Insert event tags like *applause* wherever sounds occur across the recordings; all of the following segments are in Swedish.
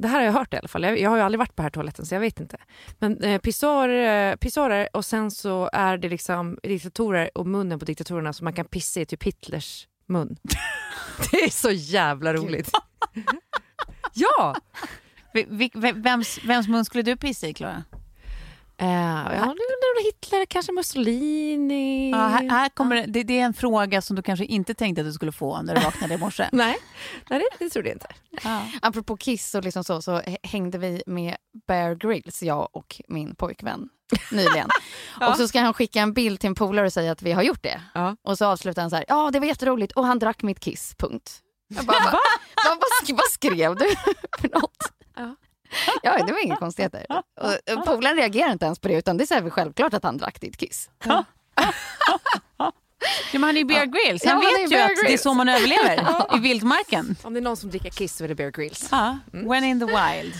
Det här har jag hört i alla fall. Jag, jag har ju aldrig varit på här toaletten så jag vet inte. Men eh, pissoarer, pissoarer och sen så är det liksom diktatorer och munnen på diktatorerna som man kan pissa i typ Hitlers mun. *laughs* det är så jävla roligt. *laughs* ja! Vi- Vems, vems mun skulle du pissa i, Klara? Uh, ja, är Hitler, kanske Mussolini. Ja, här, här kommer det, det, det är en fråga som du kanske inte tänkte att du skulle få när du vaknade i morse. *laughs* Nej, Nej det, det trodde jag inte. Ja. Apropå Kiss och liksom så, så hängde vi med Bear Grylls, jag och min pojkvän, nyligen. *laughs* Och så ska han skicka en bild till en polare och säga att vi har gjort det. Ja. Och så avslutar han så här, ja det var jätteroligt och han drack mitt kiss, punkt. Jag bara, va? Va, vad, sk- vad skrev du *laughs* för något? Ja. *laughs* Ja, det var inga konstigheter. Och, och *laughs* polaren reagerar inte ens på det utan det är självklart att han drack ditt kiss. *laughs* Ja, men han är ju Bear Grylls. Han Ja, vet ju att det är så man överlever i vildmarken. Om det är någon som dricker Kiss så är det Bear Grylls. Ja, when in the wild.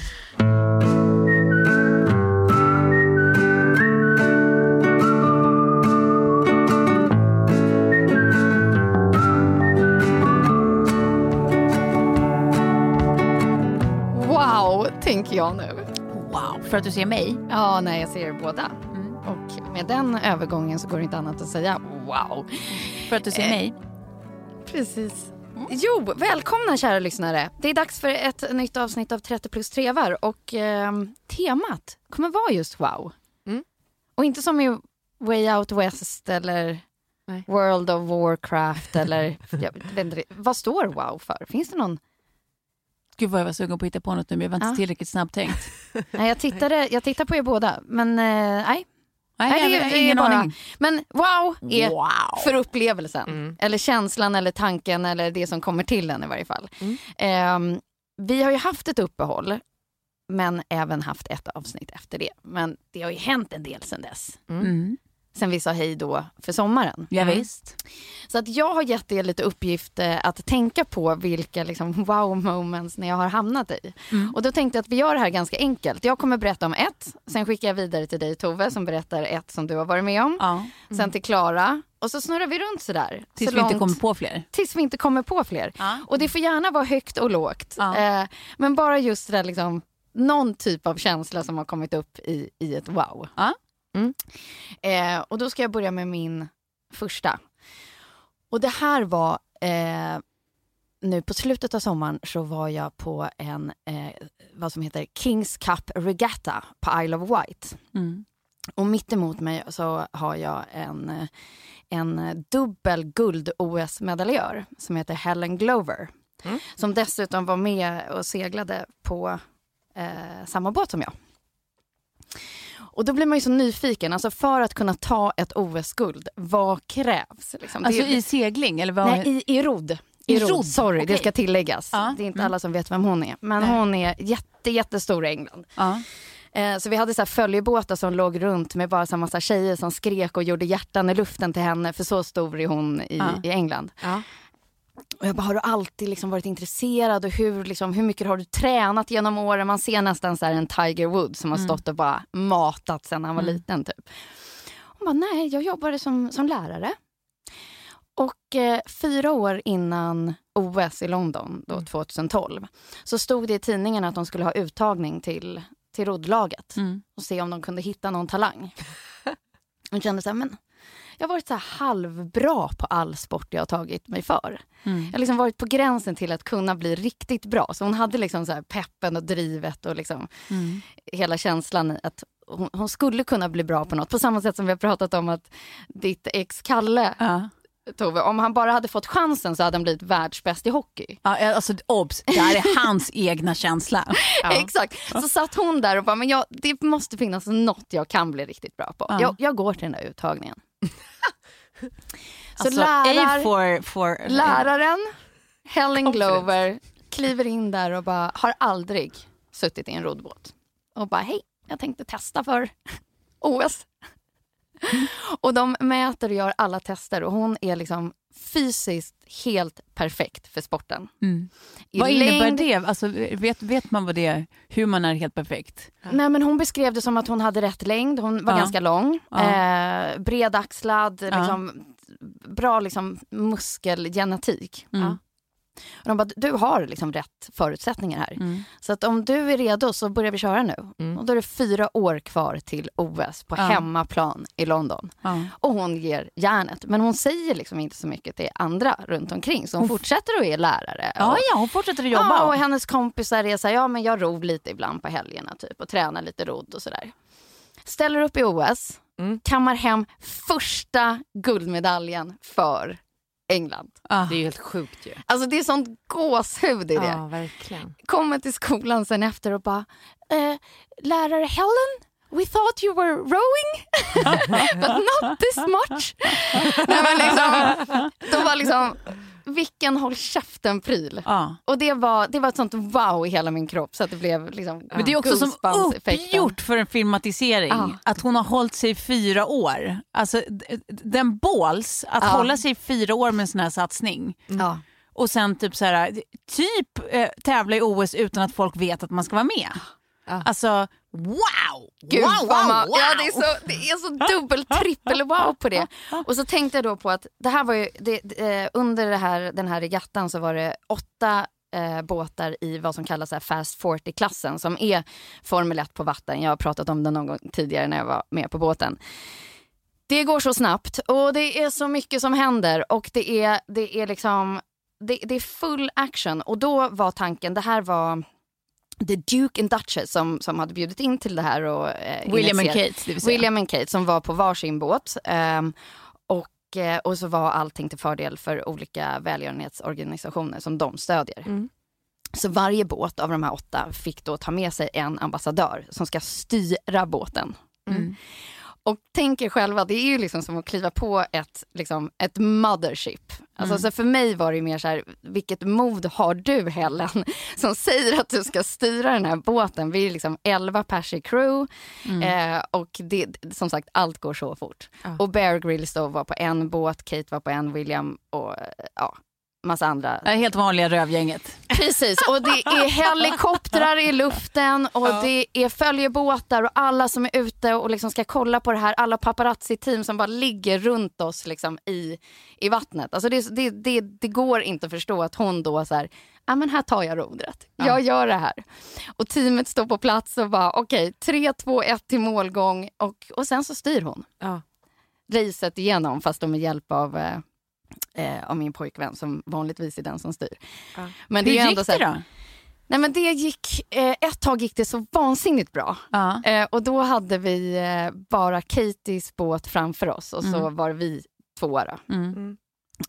Tänker jag nu. Wow, för att du ser mig. Ja, nej, jag ser er båda. Och med den övergången så går det inte annat att säga wow. För att du ser Eh, mig. Precis. Jo, välkomna kära lyssnare. Det är dags för ett nytt avsnitt av 30 plus trevar och ehm, temat kommer vara just wow. Mm. Och inte som i Way Out West eller Nej. World of Warcraft eller *laughs* jag vet inte, vad står wow för? Finns det någon? Gud vad jag var sugen på att hitta på något nu men jag var inte Ja. tillräckligt snabbtänkt. *laughs* Nej, jag tittade, jag tittar på er båda, men eh, nej. Nej, Nej, det, är- ingen bara, aning. Men wow är Wow. för upplevelsen. Mm. Eller känslan eller tanken eller det som kommer till en i varje fall. Mm. Ehm, vi har ju haft ett uppehåll men även haft ett avsnitt efter det. Men det har ju hänt en del sen dess. Mm. Sen vi sa hej då för sommaren. Ja, visst. Så att jag har gett er lite uppgift eh, att tänka på vilka liksom, *laughs* wow moments ni har hamnat i. Mm. Och då tänkte jag att vi gör det här ganska enkelt. Jag kommer berätta om ett, sen skickar jag vidare till dig Tove som berättar ett som du har varit med om. Ja. Sen till Klara och så snurrar vi runt sådär. Tills så vi inte långt- kommer på fler. tills vi inte kommer på fler. Ja. Och det får gärna vara högt och lågt. Ja. Eh, men bara just det där liksom, någon typ av känsla som har kommit upp i, i ett wow. Ja. Mm. Eh, och då ska jag börja med min första. Och det här var, eh, nu på slutet av sommaren så var jag på en, eh, vad som heter Kings Cup Regatta på Isle of Wight. Mm. Och mitt emot mig så har jag en, en dubbel guld-OS-medaljör som heter Helen Glover. Mm. Som dessutom var med och seglade på eh, samma båt som jag. Och då blir man ju så nyfiken, alltså för att kunna ta ett OS-guld, vad krävs? Liksom? Alltså det, i segling eller vad? nej, i, i rodd. I, rodd, rodd, sorry, det okej. ska tilläggas. Ja, Det är inte mm. alla som vet vem hon är. Men Nej. hon är jätte, jättestor i England. Ja. Eh, Så vi hade så här följebåtar som låg runt med bara så massa tjejer som skrek och gjorde hjärtan i luften till henne för så stor är hon i, Ja. i England. Ja. Och jag bara, har du alltid liksom varit intresserad och hur, liksom, hur mycket har du tränat genom åren? Man ser nästan så här en Tiger Woods som har stått och bara matat sen han var liten. Typ. Hon bara, nej jag jobbade som, som lärare. Och eh, fyra år innan OS i London, då 2012, så stod det i tidningen att de skulle ha uttagning till, till roddlaget Mm. och se om de kunde hitta någon talang. *laughs* Hon kände så här, men jag har varit så halvbra på all sport jag har tagit mig för. Mm. Jag har liksom varit på gränsen till att kunna bli riktigt bra. Så hon hade liksom så peppen och drivet och liksom Mm. hela känslan i att hon, hon skulle kunna bli bra på något. På samma sätt som vi har pratat om att ditt ex Kalle, Ja. Tove, om han bara hade fått chansen så hade han blivit världsbäst i hockey. Ja, alltså obs, det här är hans *laughs* egna känsla. *laughs* Exakt. Så satt hon där och bara, men jag, det måste finnas något jag kan bli riktigt bra på. Ja. Jag, jag går till den där uttagningen. *laughs* så Alltså, lärar, for, for, läraren, Helen. Glover, kliver in där och bara, har aldrig suttit i en roddbåt. Och bara, hej, jag tänkte testa för OS. *laughs* och de mäter och gör alla tester och hon är liksom fysiskt helt perfekt för sporten. Mm. Vad innebär längd- det? Alltså, vet, vet man vad det är? Hur man är helt perfekt? Nej, men hon beskrev det som att hon hade rätt längd. Hon var Ja. ganska lång, Ja. eh, bredaxlad, liksom, bra liksom, muskelgenetik. Mm. Och de bara, du har liksom rätt förutsättningar här. Mm. Så att om du är redo så börjar vi köra nu. Mm. Och då är det fyra år kvar till OS på Ja. hemmaplan i London. Ja. Och hon ger järnet. Men hon säger liksom inte så mycket till andra runt omkring. Så hon, Hon- fortsätter att vara lärare. ja, och, ja, hon fortsätter att jobba. Ja, och hennes kompisar är så här, ja men jag ror lite ibland på helgerna typ och tränar lite rodd och sådär. Ställer upp i OS, Mm. kammar hem första guldmedaljen för England. Ah. Det är ju helt sjukt ju. Alltså det är sånt gåshud i det. Ja, verkligen. Kommer till skolan sen efter och bara, eh, lärare Helen, we thought you were rowing, *laughs* but not this much. *laughs* Nej, men liksom, de var liksom, vilken håll käften-pryl. Ja. Och det var, det var ett sånt wow i hela min kropp så att det blev liksom Men det är också som uppgjort för en filmatisering. Ja. Att hon har hållit sig i fyra år. Alltså den balls att Ja. hålla sig i fyra år med en sån här satsning. Ja. Och sen typ så här, typ eh, tävla i OS utan att folk vet att man ska vara med. Ja. Alltså wow! Gud, wow, wow, wow. Ja, det är så, det är så dubbel, trippel wow på det. Och så tänkte jag då på att det här var ju, det, det, eh, under det här, den här regattan så var det åtta eh, båtar i vad som kallas här Fast 40-klassen som är Formel 1 på vatten. Jag har pratat om det någon gång tidigare när jag var med på båten. Det går så snabbt och det är så mycket som händer och det är, det är liksom det, det är full action och då var tanken, det här var The Duke and Duchess som, som hade bjudit in till det här och eh, William and initierat- Kate, det vill säga. William and Kate som var på varsin båt. ehm, och, eh, och så var allting till fördel för olika välgörenhetsorganisationer som de stödjer. Mm. Så varje båt av de här åtta fick då ta med sig en ambassadör som ska styra båten. Mm. Och tänk er själva, det är ju liksom som att kliva på ett, liksom, ett mothership. Alltså, Mm. så för mig var det mer så här, vilket mod har du Helen *laughs* som säger att du ska styra den här båten. Vi är liksom 11 pers i crew Mm. eh, och det, som sagt allt går så fort. Ja. Och Bear Grylls då var på en båt, Kate var på en, William och eh, ja, massa andra helt vanliga rövgänget. Precis, och det är helikoptrar i luften och det är följebåtar och alla som är ute och liksom ska kolla på det här. Alla paparazzi-team som bara ligger runt oss liksom i, i vattnet. Alltså det, det, det, det går inte att förstå att hon då så här, ja men här tar jag rodret. Jag gör det här. Och teamet står på plats och bara okej, 3, 2, 1 till målgång och, och sen så styr hon Ja. racet igenom fast med hjälp av, eh, av min pojkvän som vanligtvis är den som styr. Ja. Men det Hur är ju gick ändå så det här, då? Nej men det gick, eh, ett tag gick det så vansinnigt bra. Ja. Eh, och då hade vi eh, bara Katies båt framför oss och så Mm. var vi tvåa då. Mm.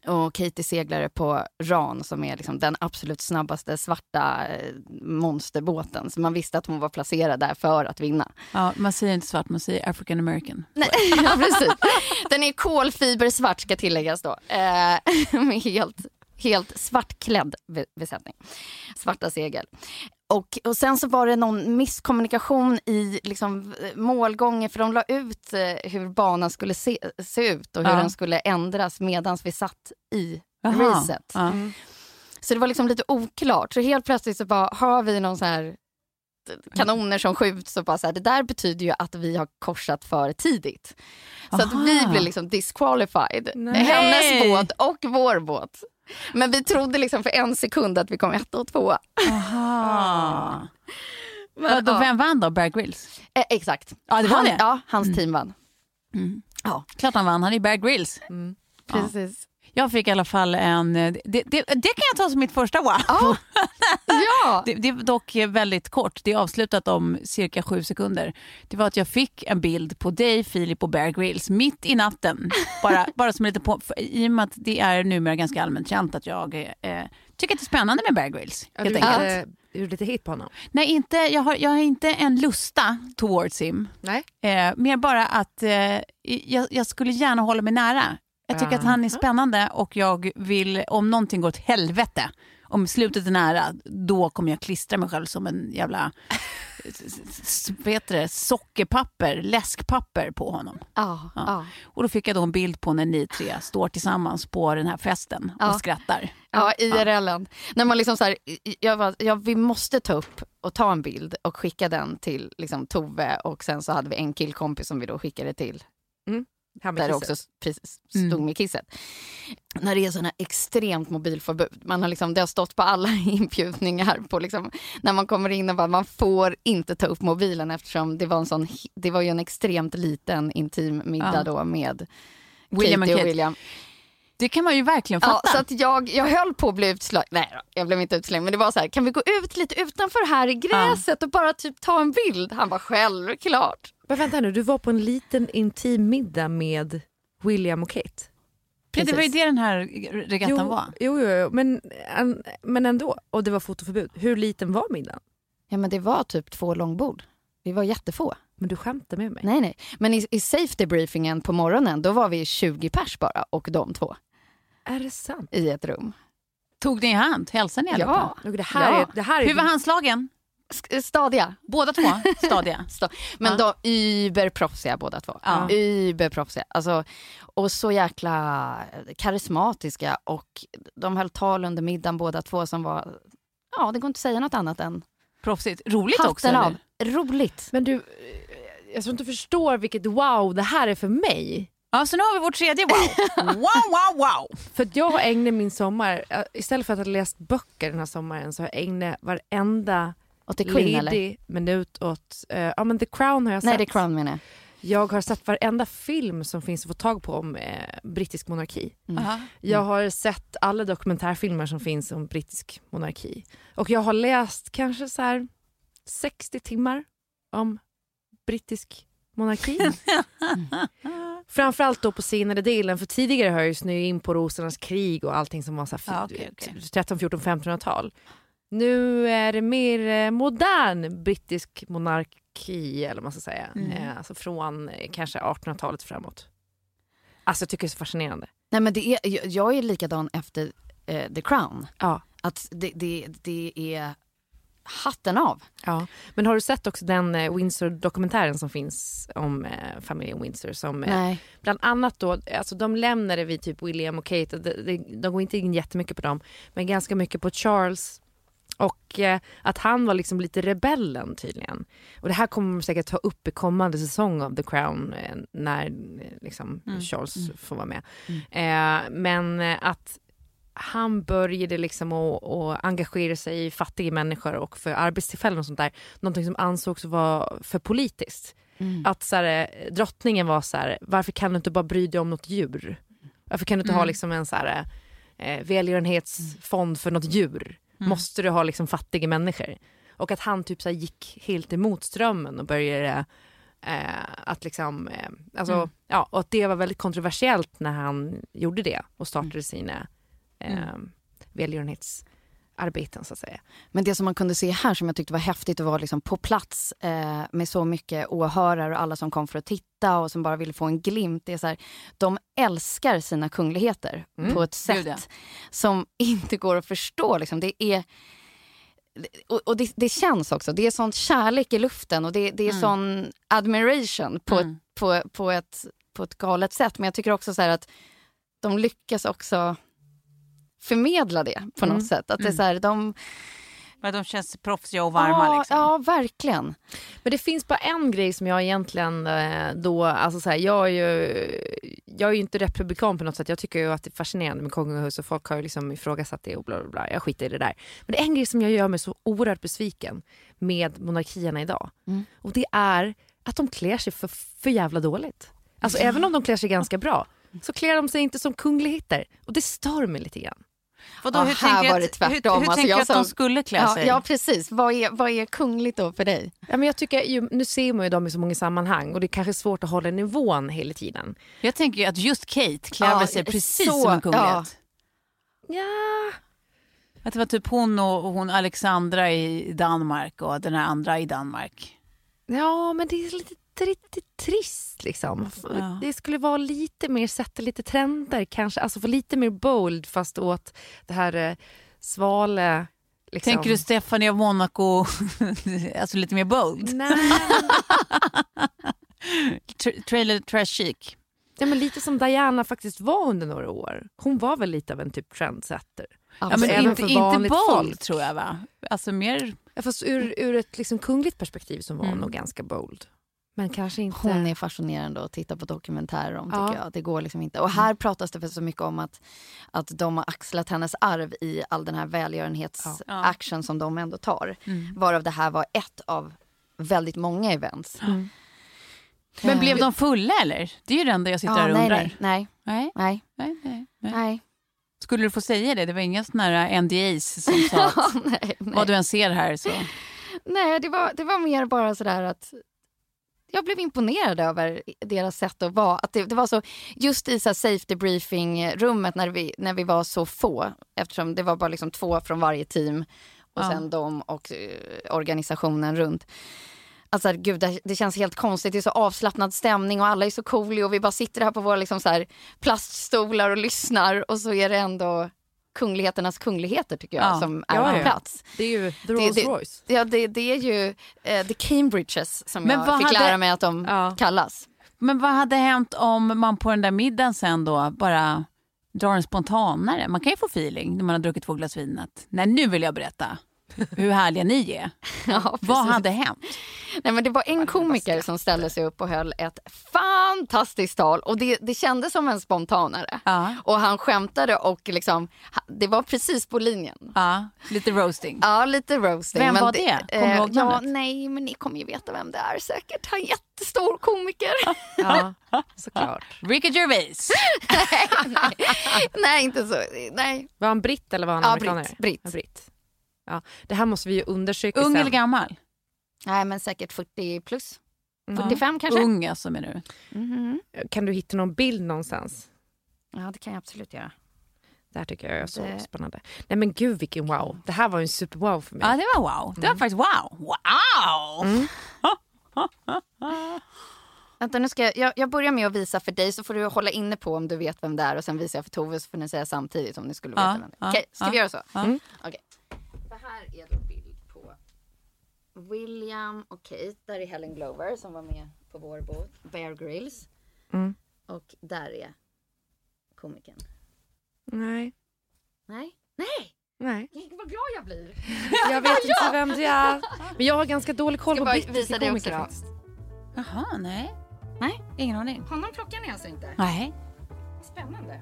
Och Katie seglade på Ran som är liksom den absolut snabbaste svarta eh, monsterbåten. Så man visste att hon var placerad där för att vinna. Ja, man säger inte svart, man säger African American. Nej, *laughs* ja, precis. Den är kolfibersvart ska tilläggas då. Eh, *laughs* med helt, helt svartklädd be- besättning. Svarta segel. Och, och sen så var det någon misskommunikation i liksom, målgången för de la ut eh, hur banan skulle se, se ut och hur Ja. den skulle ändras medan vi satt i Jaha. racet. Ja. Så det var liksom lite oklart. Så helt plötsligt så bara har vi någon så här kanoner som skjuts och bara så här, det där betyder ju att vi har korsat för tidigt. Så att vi Aha. blev liksom disqualified. Nej. Hennes båt och vår båt. Men vi trodde liksom för en sekund att vi kom ett och två. Aha. Men, Vadå, ja. Vem vann då? Bear Grylls? Eh, exakt. Ja, det var han, det. Ja, hans team vann. Ja. Klart han vann, han är Bear Grylls. Ja. Precis. Jag fick i alla fall en... Det, det, det kan jag ta som mitt första wow. Ja. *laughs* ja. Det, det är dock väldigt kort, det är avslutat om cirka sju sekunder. Det var att jag fick en bild på dig, Filip och Bear Grylls mitt i natten. Bara, *laughs* bara som lite på, för, I och med att det är numera ganska allmänt känt att jag eh, tycker att det är spännande med Bear Grylls. Ja, helt du enkelt. du lite hit på honom. Nej, inte, jag, har, jag har inte en lusta towards him. Nej. Eh, mer bara att eh, jag, jag skulle gärna hålla mig nära. Jag tycker att han är spännande och jag vill, om någonting går åt helvete, om slutet är nära, då kommer jag klistra mig själv som en jävla *laughs* vad heter det, sockerpapper, läskpapper på honom. Ja. Ja. Och då fick jag då en bild på när ni tre står tillsammans på den här festen och Ja. skrattar. Ja, IRLen. När man liksom så här, jag var, ja, vi måste ta upp och ta en bild och skicka den till liksom, Tove och sen så hade vi en killkompis som vi då skickade till Med där det också precis stod Mm. med kisset. När det är sådana extremt mobilförbud. Man har liksom, det har stått på alla *laughs* inbjudningar på liksom, när man kommer in och bara man får inte ta upp mobilen eftersom det var en sån, det var ju en extremt liten intim middag Ja. då med William och Katie och Kate. William. Det kan man ju verkligen Ja, fatta. så att jag, jag höll på att bli utslagen. Nej då, jag blev inte utslängd. Men det var så här, kan vi gå ut lite utanför här i gräset och bara typ ta en bild? Han var självklart. Men vänta nu, du var på en liten intim middag med William och Kate. det var ju precis. det den här regattan jo, var. Jo, jo, jo, men, en- men ändå. Och det var fotoförbud. Hur liten var middagen? Ja men det var typ två långbord. Vi var jättefå. Men du skämtar med mig. Nej nej. Men i, i safety briefingen på morgonen då var vi 20 pers bara och de två Är det sant? i ett rum. Tog ni i hand? Hälsade ni allihopa? Ja. Det här Ja. är, det här är Hur var handslagen? Sk- Stadiga. Båda två stadiga. *laughs* Sta- Men Ja. de überproffsiga båda två. Ja. Überproffsiga. Alltså, och så jäkla karismatiska och de höll tal under middagen båda två som var, ja det går inte att säga något annat än Proffsigt. Roligt hatten också. av. Eller? Roligt. Men du, eh, jag tror inte du förstår vilket wow det här är för mig. Ja, så nu har vi vårt tredje wow. *laughs* Wow, wow, wow. För att jag har ägnat min sommar, eh, istället för att ha läst böcker den här sommaren så har jag ägnat varenda Och till Queen eller? ledig minut åt, eh, ja men The Crown har jag Nej sett. det är Crown menar jag. Jag har sett varenda film som finns att få tag på om eh, brittisk monarki. Aha. Jag har sett alla dokumentärfilmer som finns om brittisk monarki. Och jag har läst kanske så här 60 timmar om brittisk monarki. *laughs* Framförallt då på senare delen, för tidigare har jag ju snöat in på rosornas krig och allting som var så här Ja, okej, okej. 13, 14, 1500-tal. Nu är det mer eh, modern brittisk monarki, eller vad man ska säga. Mm. Eh, Alltså från eh, kanske 1800-talet framåt. Alltså jag tycker det är så fascinerande. Nej men det är, jag- är likadan efter eh, The Crown. Ja. Att det, det, det är hatten av. Ja, men har du sett också den eh, Windsor-dokumentären som finns om eh, familjen Windsor? Som, eh, Nej. bland annat då, alltså de lämnade vid typ William och Kate, de, de, de går inte in jättemycket på dem, men ganska mycket på Charles. Och eh, att han var liksom lite rebellen tydligen. Och det här kommer man säkert ta upp i kommande säsong av The Crown eh, när eh, liksom, Charles får vara med. Eh, men att han började liksom att, att engagera sig i fattiga människor och för arbetstillfällen och sånt där. Någonting som ansågs vara för politiskt. Att så här, drottningen var så här, varför kan du inte bara bry dig om något djur? Varför kan du inte ha liksom en så här, eh, välgörenhetsfond för något djur? Måste du ha liksom fattiga människor? Och att han typ så gick helt emot strömmen och började eh, att liksom, eh, alltså, ja, och att det var väldigt kontroversiellt när han gjorde det och startade sina eh, välgörenhetsarbeten så att säga. Men det som man kunde se här som jag tyckte var häftigt att vara liksom på plats eh, med så mycket åhörare och alla som kom för att titta och som bara ville få en glimt. Det är så här, de älskar sina kungligheter Mm. på ett sätt ja. som *laughs* inte går att förstå. Liksom. Det är... Och, och det, det känns också, det är sån kärlek i luften och det, det är Mm. sån admiration på, Mm. ett, på, på, ett, på ett galet sätt. Men jag tycker också så här att de lyckas också förmedla det på något sätt. Att det är så här, de, Men de känns proffsiga och varma. ja, liksom. ja, verkligen. Men det finns bara en grej som jag egentligen eh, då, alltså så här, jag är ju, jag är ju inte republikan på något sätt. Jag tycker ju att det är fascinerande med kungahus och folk har ju liksom ifrågasatt det och bla bla bla. Jag skiter i det där. Men det är en grej som jag gör mig så oerhört besviken med monarkierna idag. Mm. Och det är att de klär sig för, för jävla dåligt. Alltså även om de klär sig ganska bra så klär de sig inte som kungligheter. Och det stör mig lite grann. Vadå, hur här tänker var att- det tvärtom. Hur, hur Alltså, tänker du att de skulle klä Ja, sig? ja, precis. Vad är, vad är kungligt då för dig? Ja, men jag tycker, ju, nu ser man ju dem i så många sammanhang och det är kanske svårt att hålla nivån hela tiden. Jag tänker ju att just Kate klär Ja, sig precis så- som en kunglighet. ja. Ja, Att det var typ hon och och hon Alexandra i Danmark och den här andra i Danmark. Ja, men det är lite, lite trist liksom. Ja. Det skulle vara lite mer, sätta lite trender kanske. Alltså få lite mer bold fast åt det här eh, svale... Liksom. Tänker du Stephanie av Monaco, *laughs* alltså lite mer bold? Nej, *laughs* Tra- trailer trash chic. ja, men lite som Diana faktiskt var under några år. Hon var väl lite av en typ trendsetter. Ja, Alltså, men även inte, för inte bold folk. tror jag va? Alltså mer... Ja, Fast ur, ur ett liksom kungligt perspektiv så var hon Mm. nog ganska bold. Men kanske inte... Hon är fascinerande att titta på dokumentärer om. Ja. tycker jag. Det går liksom inte. Och här pratas det för så mycket om att, att de har axlat hennes arv i all den här välgörenhetsaction som de ändå tar. Mm. Varav det här var ett av väldigt många events. Men Eh, blev de fulla eller? Det är ju det enda jag sitter här och nej, undrar. nej, nej, Nej, nej, nej, nej, nej. Skulle du få säga det? Det var inga såna här NDAs som sa *laughs* att nej, nej. vad du än ser här så... Nej, det var, det var mer bara sådär att jag blev imponerad över deras sätt att vara. Att det, det var så, just i så här safety briefing-rummet när vi, när vi var så få, eftersom det var bara liksom två från varje team och Ja. sen de och eh, organisationen runt. Alltså gud, det, det känns helt konstigt. Det är så avslappnad stämning och alla är så coola och vi bara sitter här på våra liksom så här plaststolar och lyssnar och så är det ändå kungligheternas kungligheter tycker jag Ja. som är Ja, på ja. plats. Det är ju the Det- Rolls det- Royce. Ja, det, det är ju eh, the Cambridges som Men jag fick hade- lära mig att de Ja. kallas. Men vad hade hänt om man på den där middagen sen då bara drar en spontanare? Man kan ju få feeling när man har druckit två glas vin att nej nu vill jag berätta hur härliga ni är. *laughs* Ja, Vad hade hänt? Nej, men det var en komiker som ställde sig upp och höll ett fantastiskt tal och det, det kändes som en spontanare. Ja, Och han skämtade och liksom, det var precis på linjen. ja lite roasting. Ja, lite roasting. Vem men var det? Kommer du eh, ihåg Ja, nej, men ni kommer ju veta vem det är säkert. Han är jättestor komiker. Ja, *laughs* såklart. Ricky Gervais. *laughs* nej, nej, inte så. Nej. Var han britt eller var han Ja, amerikanare? britt, britt. Britt. Ja, det här måste vi ju undersöka Ung sen. eller gammal? nej, men säkert 40 plus. Ja. 45 kanske. Ung alltså menar du? Mhm. Kan du hitta någon bild någonstans? Ja, det kan jag absolut göra. Det här tycker jag är så Det- spännande. Nej men gud vilken wow. Det här var ju en super wow för mig. Ja det var wow. Det var faktiskt wow. Wow! *laughs* Vänta, nu ska jag, jag, jag börjar med att visa för dig så får du hålla inne på om du vet vem det är och sen visar jag för Tove så får ni säga samtidigt om ni skulle veta Ja, vem det är. ja, Okej, ska ja, vi göra så? ja. Mm. Okej. Här är då bild på William och Kate. Där är Helen Glover som var med på vår båt. Bear Grylls. Mm. Och där är komikern. Nej. Nej, nej! Nej. Gud, Vad glad jag blir! *laughs* Jag vet inte vem det är. Men jag har ganska dålig koll på brittiska komiker faktiskt. Jaha, nej. Nej. Ingen aning. Honom plockar ni alltså inte? Nej. Spännande.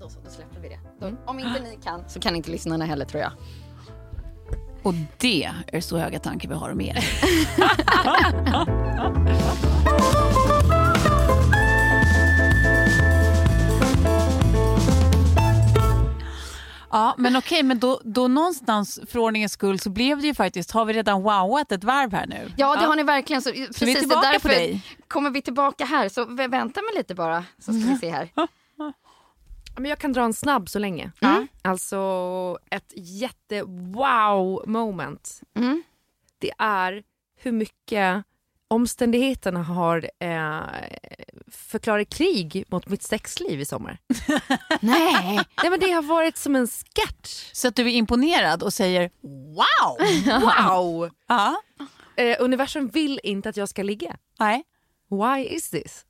Då så, då släpper vi det. Då, Om inte ni kan så kan inte lyssnarna heller tror jag. Och det är så höga tankar vi har om er. *laughs* Ja, men okej, men då, då någonstans för ordningens skull så blev det ju faktiskt, har vi redan wowat ett varv här nu? Ja, det har ni verkligen. Så, precis, vi är tillbaka på dig. kommer vi tillbaka här. Så vä- vänta mig lite bara så ska vi se här. *laughs* Men jag kan dra en snabb så länge. Mm. Alltså ett jätte-wow moment. Mm. Det är hur mycket omständigheterna har eh, förklarat krig mot mitt sexliv i sommar. *laughs* Nej, Nej, men det har varit som en sketch. Så att du är imponerad och säger wow! *laughs* Wow! Ja, Eh, universum vill inte att jag ska ligga. nej. Why is this?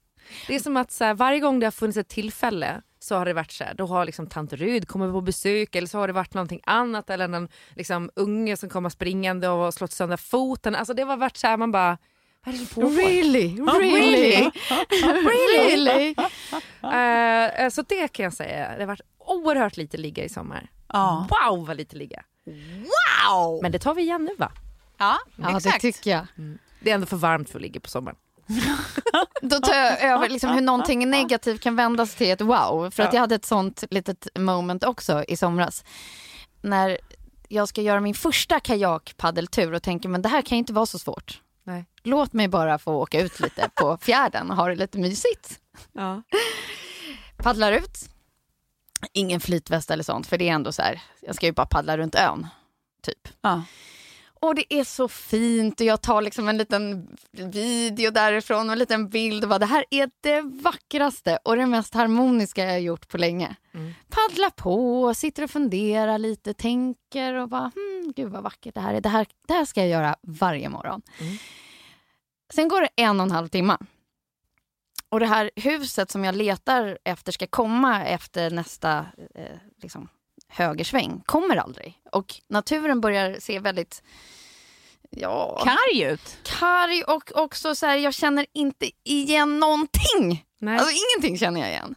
Det är som att så här, varje gång det har funnits ett tillfälle så har det varit så här, då har liksom tant Ryd kommit på besök eller så har det varit någonting annat eller någon liksom, unge som kommer springande och har slått sönder foten. Alltså det har varit så här, man bara vad är det som pågår? Really? Really? really? *laughs* Eh, så det kan jag säga, det har varit oerhört lite ligga i sommar. Ja. Wow vad lite ligga. Wow! Men det tar vi igen nu va? Ja, Ja, det exakt. tycker jag. Det är ändå för varmt för att ligga på sommaren. Då tar jag över liksom hur någonting negativt kan vändas till ett wow. För att jag hade ett sånt litet moment också i somras. När jag ska göra min första kajakpaddeltur och tänker men det här kan inte vara så svårt. Nej. Låt mig bara få åka ut lite på *laughs* fjärden och ha det lite mysigt. Ja. Paddlar ut. Ingen flytväst eller sånt för det är ändå så här, jag ska ju bara paddla runt ön. Typ. Ja. Och det är så fint och jag tar liksom en liten video därifrån och en liten bild och bara det här är det vackraste och det mest harmoniska jag har gjort på länge. Mm. Paddla på, sitter och funderar lite, tänker och bara hmm, gud vad vackert det här är. Det här, det här ska jag göra varje morgon. Mm. Sen går det en och en halv timme. Och det här huset som jag letar efter ska komma efter nästa eh, liksom, högersväng kommer aldrig. Och naturen börjar se väldigt ja, Karg ut. karg och också så här, jag känner inte igen någonting. Nej. Alltså ingenting känner jag igen.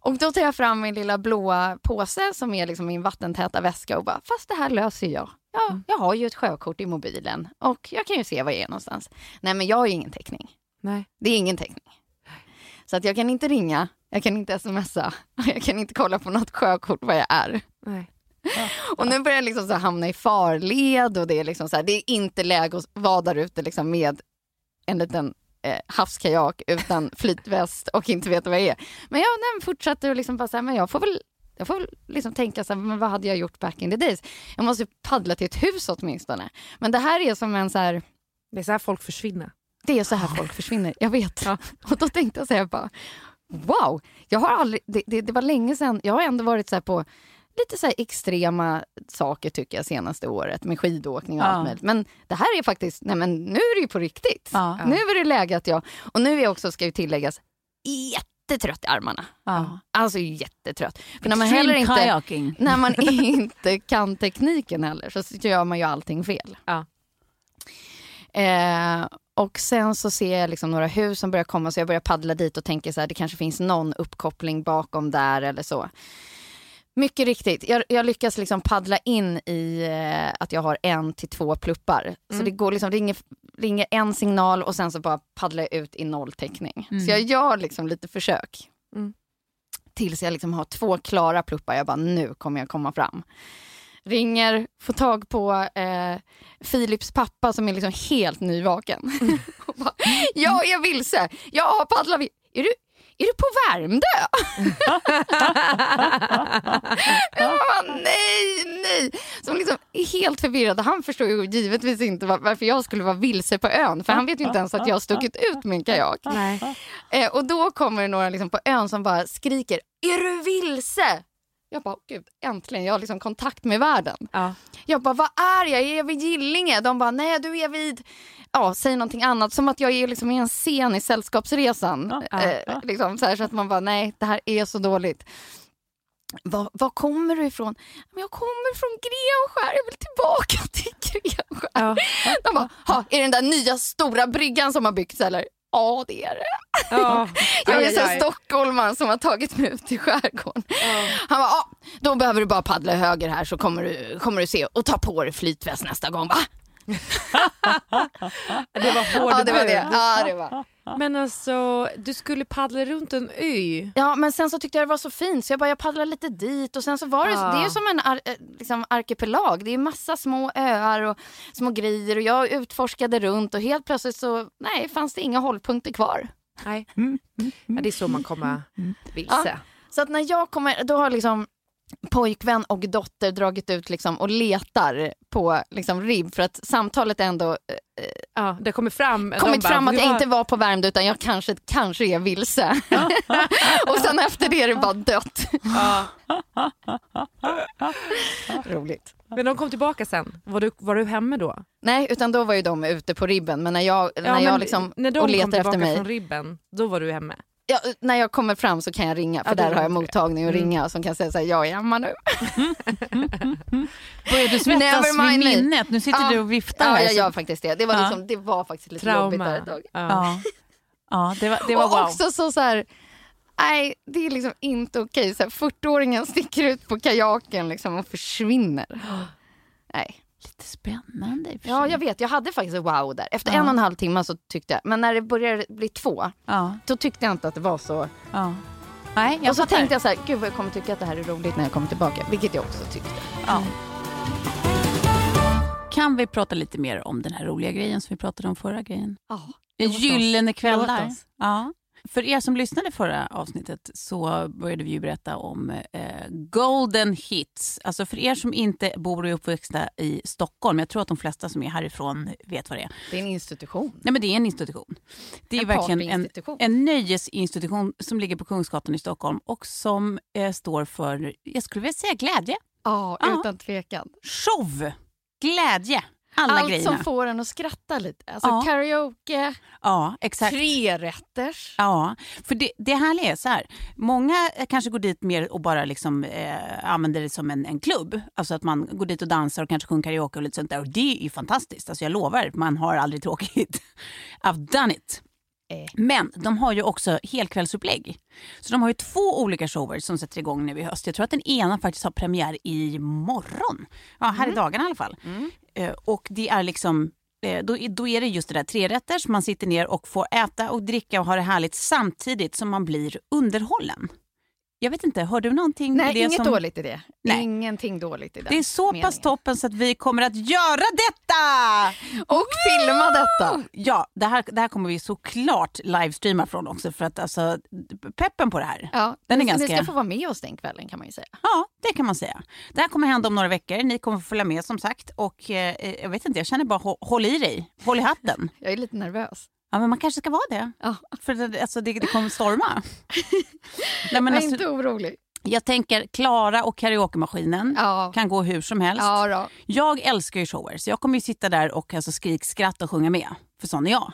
Och då tar jag fram min lilla blåa påse som är liksom min vattentäta väska och bara, fast det här löser jag. Ja, jag har ju ett sjökort i mobilen och jag kan ju se var jag är någonstans. Nej men jag har ju ingen täckning. Nej. Det är ingen täckning. Så att jag kan inte ringa, jag kan inte smsa, *laughs* jag kan inte kolla på något sjökort var jag är. Nej. *laughs* Och nu börjar jag liksom så hamna i farled och det är, liksom så här, det är inte läge att vara där ute liksom med en liten eh, havskajak utan *laughs* flytväst och inte veta vad jag är. Men jag nej, fortsätter och liksom bara så här, men jag får väl jag får väl liksom tänka så här, men vad hade jag gjort back in the days? Jag måste paddla till ett hus åtminstone. Men det här är som en så här, Det är så här folk försvinner. det är så här folk försvinner, jag vet. Ja. Och då tänkte jag så här bara, wow, jag har aldrig, det, det, det var länge sedan, jag har ändå varit så på lite så extrema saker tycker jag senaste året med skidåkning och Ja. allt möjligt. Men det här är faktiskt, nej men nu är det ju på riktigt. Ja. Nu är det läge att jag, och nu är jag också, ska ju tilläggas, jättetrött i armarna. Ja. Alltså jättetrött. För när man heller inte, kajaking. när man *laughs* inte kan tekniken heller så gör man ju allting fel. Eh, och sen så ser jag liksom några hus som börjar komma så jag börjar paddla dit och tänker så här, det kanske finns någon uppkoppling bakom där eller så. Mycket riktigt, jag, jag lyckas liksom paddla in i eh, att jag har en till två pluppar. Så Mm. det går liksom, ringer, ringer en signal och sen så bara paddlar jag ut i nolltäckning. Mm. Så jag gör liksom lite försök. Mm. Tills jag liksom har två klara pluppar, jag bara nu kommer jag komma fram. Ringer, får tag på eh, Philips pappa som är liksom helt nyvaken. *laughs* och bara, jag är vilse, jag vi- är du, är du på Värmdö? *laughs* jag bara, nej, nej. Som liksom är helt förvirrad. Han förstår ju givetvis inte var, varför jag skulle vara vilse på ön. För han vet ju inte ens att jag har stuckit ut min kajak. Eh, och då kommer det några liksom på ön som bara skriker, är du vilse? Jag bara, gud, äntligen, jag har liksom kontakt med världen. Ja. Jag bara, vad är jag? Är jag vid Gillinge? De bara, nej du är vid, ja säg någonting annat. Som att jag är liksom i en scen i Sällskapsresan. Ja, eh, liksom så, här, så att man bara, nej det här är så dåligt. Var, var kommer du ifrån? Men jag kommer från Grenskär, jag vill tillbaka till Grenskär. Ja. De bara, ha, är det den där nya stora bryggan som har byggts eller? Ja det är det. Ja. *laughs* Jag är aj, så aj. stockholmare som har tagit mig ut i skärgården. Han bara, ja, då behöver du bara paddla höger här så kommer du, kommer du se och ta på dig flytväst nästa gång. Va? *laughs* Det var hård Ja det var det. Ja, det var. Men alltså, du skulle paddla runt en ö. ja men sen så tyckte jag det var så fint så jag bara jag paddlar lite dit och sen så var det, Ja. det är som en ar, eh, liksom arkipelag. Det är massa små öar och små grejer och jag utforskade runt och helt plötsligt så nej fanns det inga hållpunkter kvar. Nej. Ja, det är så man kommer vilse. Så att när jag kommer, då har liksom pojkvän och dotter dragit ut liksom och letar på liksom ribb för att samtalet ändå eh, Ja, det kommer fram. de kommit bara, fram att "Vi jag var- inte var på Värmdö utan jag kanske, kanske är vilse. *laughs* och sen efter det är det bara dött. *laughs* Roligt. Men de kom tillbaka sen. Var du, var du hemma då? Nej, utan då var ju de ute på ribben men när jag, när Ja, jag men liksom, när de och kom letar tillbaka efter mig. från ribben, då var du hemma. Ja, när jag kommer fram så kan jag ringa för Ja, där har jag mottagning och ringa som kan säga så här, jag är hemma nu. *laughs* Börjar du svettas vid minnet? Nu sitter Ja. du och viftar Ja, jag gör faktiskt det. Det var, liksom, det var faktiskt lite jobbigt där ett Trauma. tag. Ja. Ja. det var, det var och wow. också så, så här, nej det är liksom inte okej. Så här, 40-åringen sticker ut på kajaken liksom och försvinner. *gasps* Nej. Lite spännande Ja, jag vet. Jag hade faktiskt ett wow där. Efter Ja. en och en halv timme så tyckte jag, men när det började bli två, Ja, då tyckte jag inte att det var så. ja. Nej, jag och så fattar. tänkte jag så här, gud vad jag kommer tycka att det här är roligt när jag kommer tillbaka. Vilket jag också tyckte. Ja. Kan vi prata lite mer om den här roliga grejen som vi pratade om förra grejen? Ja. En gyllene kväll där. Ja. För er som lyssnade förra avsnittet så började vi ju berätta om eh, Golden Hits. Alltså för er som inte bor och är uppväxta i Stockholm, jag tror att de flesta som är härifrån vet vad det är. Det är en institution. Nej men det är en institution. Det är En verkligen en, en nöjesinstitution som ligger på Kungsgatan i Stockholm och som eh, står för, jag skulle vilja säga glädje, Ja, Ja. utan tvekan. show, glädje, alla Allt grejerna. som får en att skratta lite. Alltså Ja. karaoke, Ja, exakt. trerätters. Ja, för det, det härliga är så här. Många kanske går dit mer och bara liksom, eh, använder det som en, en klubb. Alltså att man går dit och dansar och kanske sjunger karaoke och lite sånt där. Och det är ju fantastiskt. Alltså jag lovar, man har aldrig tråkigt. *laughs* I've done it. Eh. Men de har ju också helkvällsupplägg. Så de har ju två olika shower som sätter igång nu i höst. Jag tror att den ena faktiskt har premiär i morgon. Ja, här i dagarna i alla fall. Eh, och det är liksom eh, då, då är det just det där trerätters, man sitter ner och får äta och dricka och ha det härligt samtidigt som man blir underhållen. Jag vet inte, hör du någonting? Nej, det inget som... dåligt i det. Nej. Ingenting dåligt i den Det är så meningen. pass toppen så att vi kommer att göra detta! Och filma detta. Ja, det här, det här kommer vi såklart livestreama från också för att alltså, peppen på det här. Ja, Den är ni, ganska- ni ska få vara med oss den kvällen kan man ju säga. Ja, det kan man säga. Det här kommer hända om några veckor. Ni kommer få följa med som sagt. Och eh, jag vet inte, jag känner bara hå- håll i dig. Håll i hatten. *laughs* Jag är lite nervös. Ja, men man kanske ska vara det. Ja. För det, alltså, det, det kommer storma. *laughs* Nej, men alltså, inte orolig. jag tänker Klara och karaokemaskinen Ja. kan gå hur som helst. Ja. Jag älskar ju shower, så jag kommer ju sitta där och alltså, skrik, skratta och sjunga med. För sån är jag.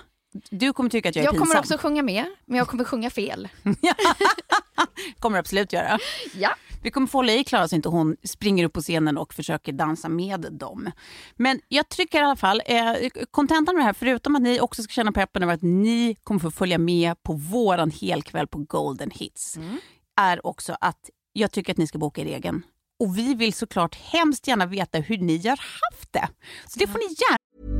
Du kommer tycka att jag är Jag pinsam. kommer också sjunga med, men jag kommer sjunga fel. *laughs* kommer du absolut göra. Ja. Vi kommer få hålla i Klara så inte hon springer upp på scenen och försöker dansa med dem. Men jag tycker i alla fall, eh, kontentan med det här, förutom att ni också ska känna peppen över att ni kommer få följa med på våran helkväll på Golden Hits, är också att jag tycker att ni ska boka er egen. Och vi vill såklart hemskt gärna veta hur ni har haft det. Så det får ni gärna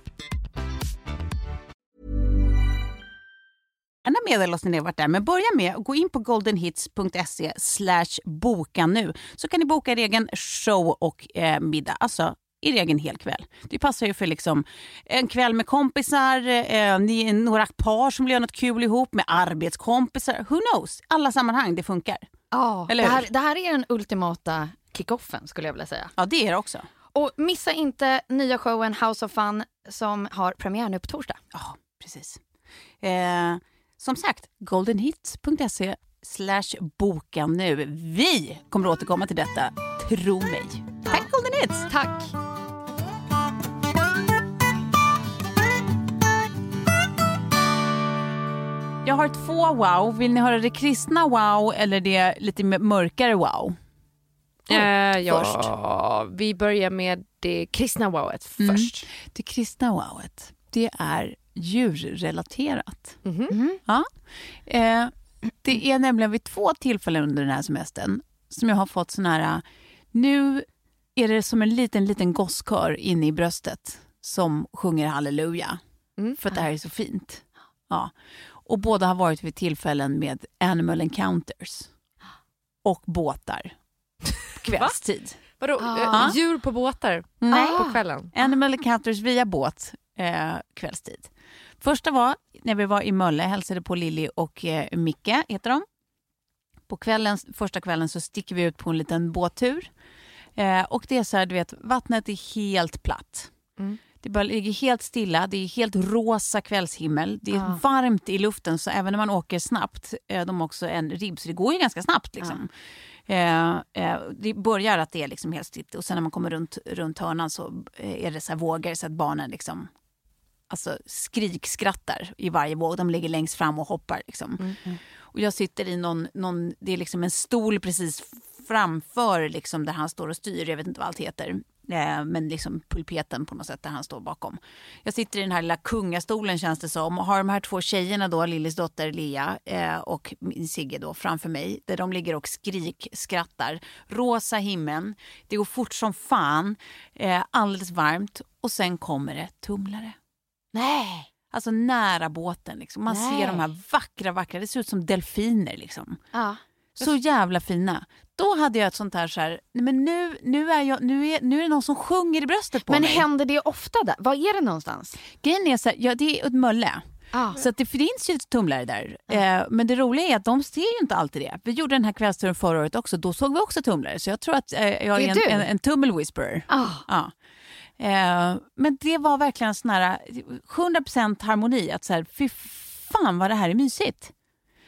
gärna meddela oss när ni har varit där. Men börja med att gå in på goldenhits.se slash boka nu. Så kan ni boka er egen show och eh, middag. Alltså er egen helkväll. Det passar ju för liksom en kväll med kompisar, eh, ni är några par som vill göra något kul ihop med arbetskompisar. Who knows? Alla sammanhang, det funkar. Ja, det här, det här är den ultimata kickoffen skulle jag vilja säga. Ja, det är det också. Och missa inte nya showen House of Fun som har premiär nu på torsdag. Ja, precis. Eh, som sagt, goldenhits.se slash boka nu. Vi kommer återkomma till detta, tro mig. Tack Golden Hits! Tack! Jag har två wow. Vill ni höra det kristna wow eller det lite mörkare wow? Eh, ja, vi börjar med det kristna wowet Mm. först. Det kristna wowet, det är djurrelaterat. Mhm. Ja. Eh, det är nämligen vid två tillfällen under den här semestern som jag har fått sån här... Nu är det som en liten, liten gosskör inne i bröstet som sjunger halleluja. Mm. För att det här är så fint. Ja. Och båda har varit vid tillfällen med animal encounters. Och båtar. *laughs* Kvällstid. Vadå, Ah. eh, djur på båtar Nej. på kvällen? Animal encounters via båt eh, kvällstid. Första var när vi var i Mölle, hälsade på Lilly och eh, Micke, heter de. På kvällen, första kvällen så sticker vi ut på en liten båttur. Eh, och det är så här, du vet, vattnet är helt platt. Mm. Det bara ligger helt stilla, det är helt rosa kvällshimmel. Det är Ja. varmt i luften så även när man åker snabbt, eh, de har också en ribb så det går ju ganska snabbt. Liksom. Eh, eh, det börjar att det är liksom helt stilt och sen när man kommer runt, runt hörnan så eh, är det så vågor så att barnen liksom alltså skrikskrattar i varje våg. De ligger längst fram och hoppar. Liksom. Och jag sitter i någon, någon, det är liksom en stol precis framför liksom, där han står och styr. Jag vet inte vad allt heter. Eh, men liksom pulpeten på något sätt där han står bakom. Jag sitter i den här lilla kungastolen känns det som och har de här två tjejerna då, Lillis dotter Lea eh, och min Sigge då framför mig. Där de ligger och skrikskrattar. Rosa himlen, det går fort som fan, eh, alldeles varmt och sen kommer det tumlare. Nej. Alltså nära båten. Liksom. Man Nej. ser de här vackra, vackra, det ser ut som delfiner. Liksom. Ja. Så jävla fina. Då hade jag ett sånt här, så här men nu, nu, är jag, nu, är, nu är det någon som sjunger i bröstet på Men mig. händer det ofta där? Var är det någonstans? Grejen är så här, ja, det är ett mölle. Ah. Så det finns ju tumlare där. Eh, men det roliga är att de ser ju inte alltid det. Vi gjorde den här kvällsturen förra året också. Då såg vi också tumlare. Så jag tror att eh, jag är är en, en, en tummel-whisperer. Ah. Ja. Eh, men det var verkligen sån här 100% harmoni. Att så här, fy fan vad det här är mysigt.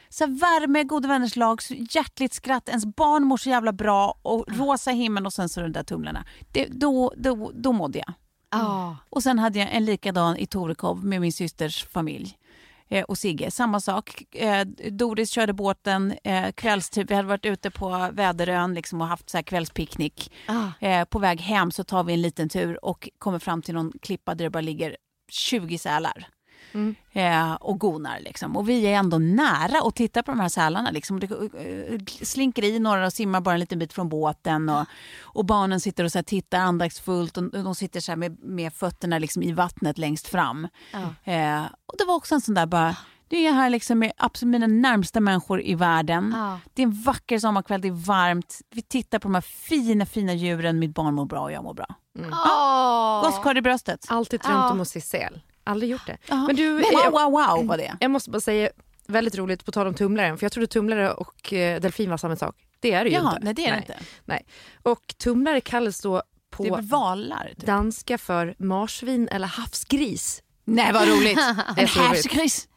Så här, värme, goda vänners lag, hjärtligt skratt, ens barn mår så jävla bra och rosa himmel och sen så de där tumlarna. Det, då, då, då mådde jag. Ah. Och sen hade jag en likadan i Torekov med min systers familj. Eh, och Sigge, samma sak. Eh, Doris körde båten eh, kvällstid. Vi hade varit ute på Väderön liksom, och haft så kvällspicknick. Ah. På väg hem så tar vi en liten tur och kommer fram till någon klippa där det bara ligger 20 sälar. Mm. Eh, och gonar. Liksom. Och vi är ändå nära och tittar på de här sälarna. Liksom. Det eh, slinker i några och simmar bara en liten bit från båten. Och, och barnen sitter och så här tittar andaktsfullt. Och de sitter så här med, med fötterna liksom i vattnet längst fram. Ja. Eh, och det var också en sån där bara... Nu är jag här liksom med absolut mina närmsta människor i världen. Ja. Det är en vacker sommarkväll, det är varmt. Vi tittar på de här fina, fina djuren. Mitt barn mår bra och jag mår bra. Oh. Gosskar i bröstet. Alltid drömt Ja. om att se säl. Aldrig gjort det. Ja. Men du, wow, jag, wow, wow var det. jag måste bara säga, väldigt roligt på tal om tumlaren, för jag trodde tumlare och eh, delfin var samma sak. Det är det ju Ja, inte. nej det är det inte. Nej. Och tumlare kallas då på valar? Typ. danska för marsvin eller havsgris. Nej vad roligt. *laughs* En härsgris.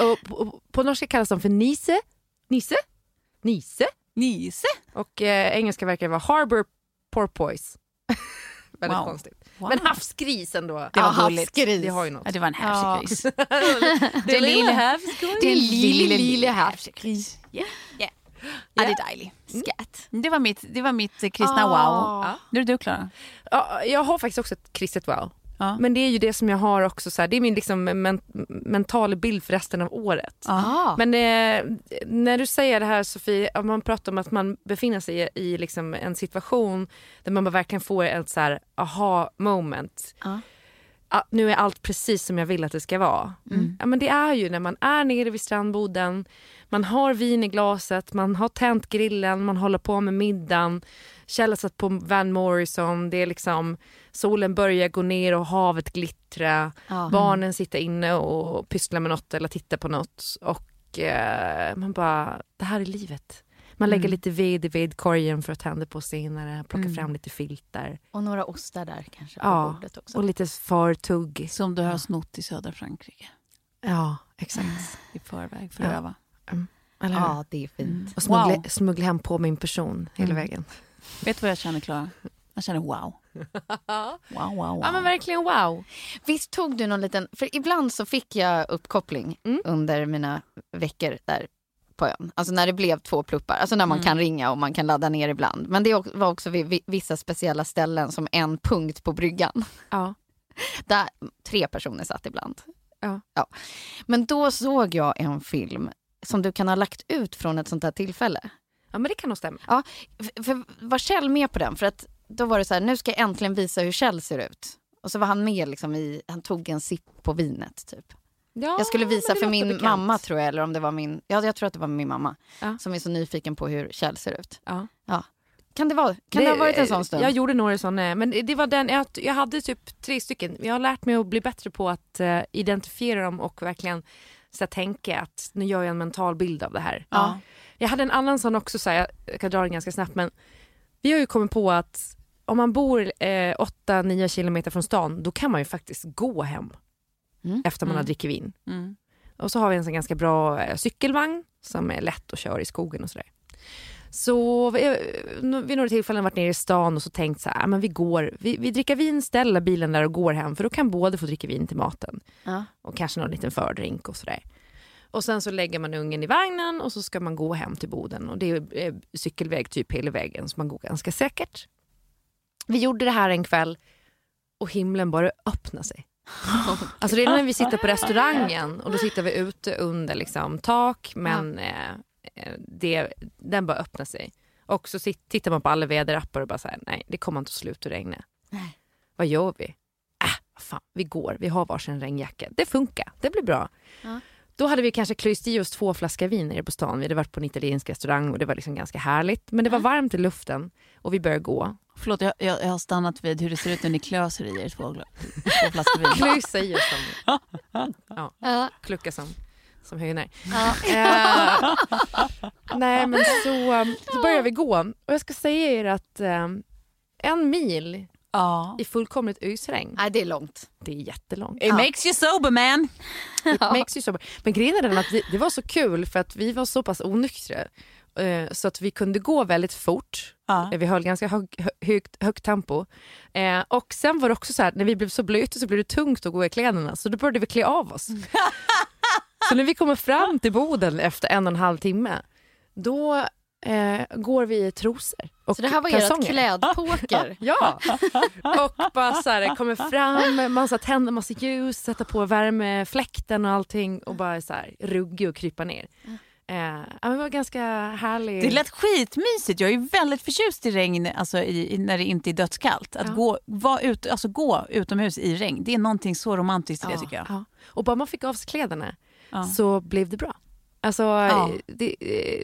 Och på, norska kallas de för nise. Nisse? Nise? Nise. Och eh, engelska verkar det vara harbour porpoise. *laughs* Väldigt Wow. konstigt. Wow. Men havsgris ändå. Det var Ja, gulligt. havsgris. Det har ju något. Ja, det var en härsgris. *laughs* Det *laughs* lilla havsgris. Det lille, lille havsgris. Ja, ja. ja, det är dejligt. Skatt. Det var mitt, det var mitt eh, kristna Ah. wow. Nu är det du Klara. Ja, jag har faktiskt också ett kristet wow. Ja. Men det är ju det som jag har också, så här, det är min liksom men, mentala bild för resten av året. Ah. Men eh, när du säger det här Sofie, om man pratar om att man befinner sig i, i liksom en situation där man bara verkligen får ett så här aha moment. Ja. Ah, nu är allt precis som jag vill att det ska vara. Ja, men det är ju när man är nere vid strandboden, man har vin i glaset, man har tänt grillen, man håller på med middagen. Kjell satt på Van Morrison, det är liksom solen börjar gå ner och havet glittra. Ja. Barnen sitter inne och pysslar med något eller tittar på något. Och eh, man bara, det här är livet. Man lägger lite ved i vedkorgen för att tända på senare, plockar fram lite filtar. Och några ostar där kanske på Ja, bordet också. och lite fartugg. Som du har snott i södra Frankrike Ja, exakt. i förväg för Ja. att öva. Eller hur? Ja, det är fint. Och smuggla, Wow. smuggla hem på min person hela vägen. Vet du vad jag känner Klara? Jag känner wow. Wow, *laughs* wow, wow. Ja men verkligen wow. Visst tog du någon liten, för ibland så fick jag uppkoppling Mm. under mina veckor där på ön. Alltså när det blev två pluppar, alltså när man Mm. kan ringa och man kan ladda ner ibland. Men det var också vid vi- vissa speciella ställen som en punkt på bryggan. Ja. *laughs* Där tre personer satt ibland. Ja. Men då såg jag en film som du kan ha lagt ut från ett sånt här tillfälle. Ja men det kan nog stämma. Ja, för, för var Kjell med på den? För att då var det så här, nu ska jag äntligen visa hur Kjell ser ut. Och så var han med liksom i, han tog en sipp på vinet typ. Ja, jag skulle visa det för min bekant. mamma tror jag, eller om det var min, ja jag tror att det var min mamma. Ja. Som är så nyfiken på hur Kjell ser ut. Ja. Kan det, vara, kan det, ha varit en sån stund? Jag gjorde några sådana, men det var den, jag, jag hade typ tre stycken. Jag har lärt mig att bli bättre på att eh, identifiera dem och verkligen så tänka att nu gör jag en mental bild av det här. Ja. Jag hade en annan sån också, så här, jag kan dra den ganska snabbt, men vi har ju kommit på att om man bor eh, 8-9 kilometer från stan, då kan man ju faktiskt gå hem Mm. efter man har Mm. druckit vin. Mm. Och så har vi en sån ganska bra eh, cykelvagn som är lätt att köra i skogen och sådär. Så vi, vid några tillfällen varit nere i stan och så tänkt så här, "Ah, men vi går, vi, vi dricker vin, ställer bilen där och går hem för då kan båda få dricka vin till maten. Ja. Och kanske någon liten fördrink och sådär. Och sen så lägger man ungen i vagnen och så ska man gå hem till Boden och det är eh, cykelväg typ hela vägen så man går ganska säkert. Vi gjorde det här en kväll och himlen bara öppnade sig. *laughs* Alltså redan när vi sitter på restaurangen och då sitter vi ute under liksom, tak men eh, eh, det, den bara öppnar sig. Och så sit, tittar man på alla väderappar och bara här, nej det kommer inte att sluta regna. Nej. Vad gör vi? Äh, fan, vi går, vi har varsin regnjacka. Det funkar, det blir bra. Ja. Då hade vi kanske klyst i oss två flaskor vin nere på stan. Vi hade varit på en italiensk restaurang och det var liksom ganska härligt. Men det var varmt i luften och vi började gå. Förlåt, jag, jag, jag har stannat vid hur det ser ut när ni klöser i er två, två flaskor vin. Klösa i oss som, ja, Ja. klucka som, som höjner. Ja. Eh, nej men så, så började vi gå och jag ska säga er att eh, en mil Ja. i fullkomligt ösregn, Nej, det är långt. det är jättelångt. It makes you sober man. It makes you sober. Men grejen är den att det, det var så kul för att vi var så pass onyktra eh, så att vi kunde gå väldigt fort. Ja. Eh, Vi höll ganska hög, hö- högt, högt tempo. Eh, och sen var det också så här, när vi blev så blöta så blev det tungt att gå i kläderna så då började vi klä av oss. *laughs* så när vi kommer fram till Boden efter en och en halv timme då eh, går vi i trosor och Så det här var ert klädpoker. *laughs* Ja, och bara så här, kommer fram, man så här, tänder massa ljus, sätter på värmefläkten och allting och bara så här, ruggig och krypa ner. Eh, det var ganska härligt. Det lät skitmysigt. Jag är väldigt förtjust i regn alltså i, i, när det inte är dödskallt. Att Ja. gå, vara ut, alltså gå utomhus i regn, det är någonting så romantiskt i det Ja. tycker jag. Ja. Och bara man fick av sig kläderna Ja. så blev det bra. Alltså, Ja. det,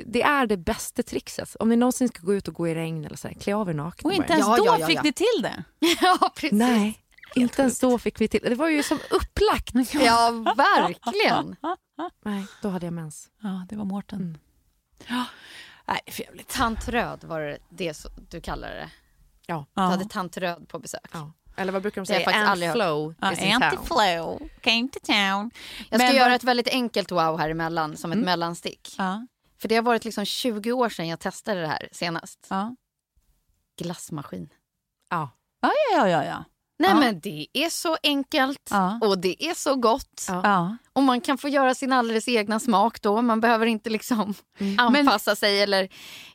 det är det bästa trixet. Om ni någonsin ska gå ut och gå i regn eller så här, klä av er nakna. Och inte ens Ja, då ja, ja, fick ja. ni till det. *laughs* ja, precis. Nej, inte ens då fick vi till det. var ju som upplagt. *laughs* Ja, verkligen. Nej, då hade jag mens. Ja, det var Mårten. Mm. Ja. Nej, för jävligt. Tant Röd var det, det du kallade det. Ja. Du Ja. hade Tant Röd på besök. ja. Eller vad brukar de säga? faktiskt Ann aldrig hört. Flow Ja, is in Auntie town. Flo came to town. Jag ska Men göra ett väldigt enkelt wow här emellan som ett mellanstick. Ja, För det har varit liksom 20 år sedan jag testade det här senast. ja. Glassmaskin. Ja. Ja, ja, ja, ja. Nej Ja. men det är så enkelt Ja. och det är så gott. Ja. Och man kan få göra sin alldeles egna smak då. Man behöver inte liksom anpassa sig eller...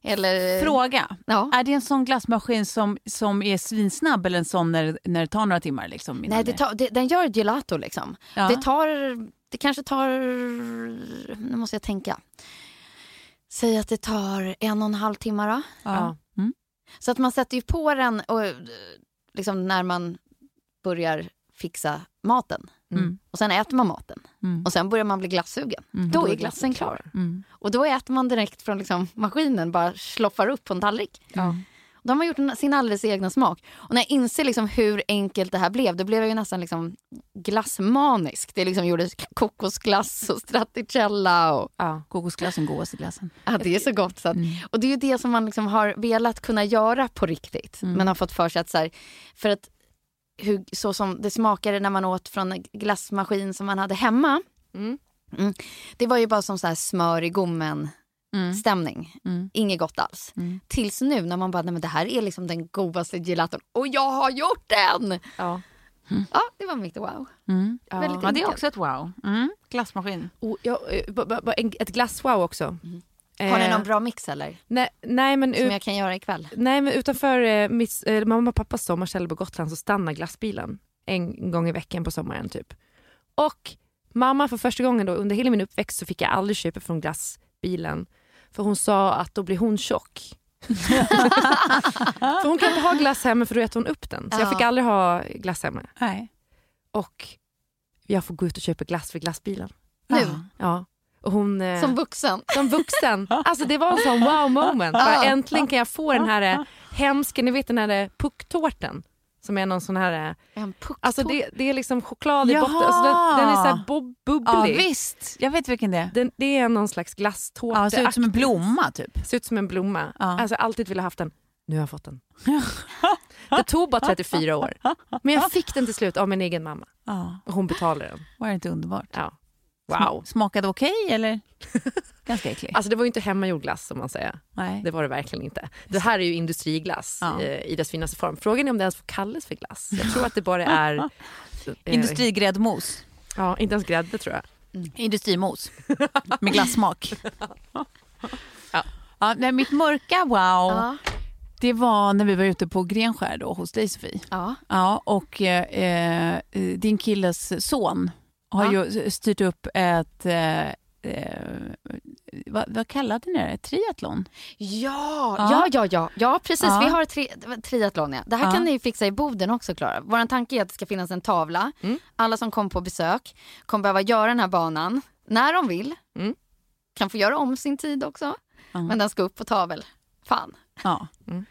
eller Fråga. Ja. Är det en sån glassmaskin som, som är svinsnabb eller en sån när, när det tar några timmar? Liksom, Nej, det tar, det, den gör gelato liksom. Ja. Det tar... Det kanske tar... Nu måste jag tänka. Säg att det tar en och en halv timme då. Ja. Mm. Så att man sätter ju på den och liksom när man börjar fixa maten. Mm. Och sen äter man maten. Mm. Och sen börjar man bli glassugen. Mm. Då är glassen klar. Mm. Och då äter man direkt från liksom maskinen, bara sloffar upp på en tallrik. Ja. Då har man gjort en- sin alldeles egna smak. Och när jag inser liksom hur enkelt det här blev, då blev jag ju nästan liksom glassmanisk. Det liksom gjordes kokosglass och stracciatella och Ja. Kokosglassen, godaste glassen. ja, det är så gott. Så att, Mm. Och det är ju det som man liksom har velat kunna göra på riktigt. Mm. Men har fått för sig att så här, för att hur, så som det smakade när man åt från en glassmaskin som man hade hemma. Mm. Det var ju bara som så här smör i gommen stämning. Mm. Inget gott alls. Tills nu när man bara, nej men det här är liksom den godaste gelaton och jag har gjort den! Ja. Ja, det var mitt wow. Mm. Väldigt Ja, det är också ett wow. Mm. Glassmaskin. Och jag, eh, ett glasswow också. Har ni Eh, någon bra mix eller? Nej, nej, men Som ut, jag kan göra ikväll? nej men utanför eh, mitt, eh, mamma och pappas sommarställe på Gotland så stannar glassbilen en gång i veckan på sommaren typ. Och mamma för första gången då under hela min uppväxt så fick jag aldrig köpa från glassbilen för hon sa att då blir hon tjock. *laughs* för hon kan inte ha glass hemma för då äter hon upp den. Så jag Ja. fick aldrig ha glass hemma. Nej. Och jag får gå ut och köpa glass för glassbilen. Nu? Ja. Ja. Hon, eh, Som vuxen? som vuxen. *laughs* Alltså det var en sån wow moment. Bara, äntligen kan jag få den här eh, *laughs* hemska, ni vet den här eh, pucktårten. Som är någon sån här, En alltså det, det är liksom choklad i Jaha. botten. Alltså den, den är så här bob, Ja, bubblig. visst. Jag vet vilken det är. den, det är någon slags glasstårta. Ja, ser ut som en blomma typ. Ser ut som en blomma. Ja. Alltså alltid velat haft den. Nu har jag fått den. *laughs* Det tog bara 34 år. Men jag fick den till slut av min egen mamma. Ja, Och hon betalade den. var det inte underbart? Ja. Wow. Smakade okej eller? *laughs* Ganska äcklig. Alltså det var ju inte hemmagjord glass som man säger. Nej. Det var det verkligen inte. Det här är ju industriglass Ja. eh, i dess finaste form. Frågan är om det ens får kallas för glass. Jag tror att det bara är... *laughs* eh, Industrigräddmos. Ja, inte ens grädde tror jag. Industrimos. *laughs* Med glassmak. Ja. Ja, nej, mitt mörka wow, Ja. det var när vi var ute på Grenskär då, hos dig Sofie. ja. Ja, och eh, eh, din killes son har Ja. ju styrt upp ett, eh, eh, vad, vad kallade ni det? Triathlon? Ja, Ja. ja, ja, ja, ja precis. Ja. Vi har tri triathlon. Ja. Det här Ja. kan ni fixa i Boden också Klara. Vår tanke är att det ska finnas en tavla. Mm. Alla som kommer på besök kommer behöva göra den här banan när de vill. Mm. Kan få göra om sin tid också. Ja. Men den ska upp på tavel. Fan. Ja. Mm.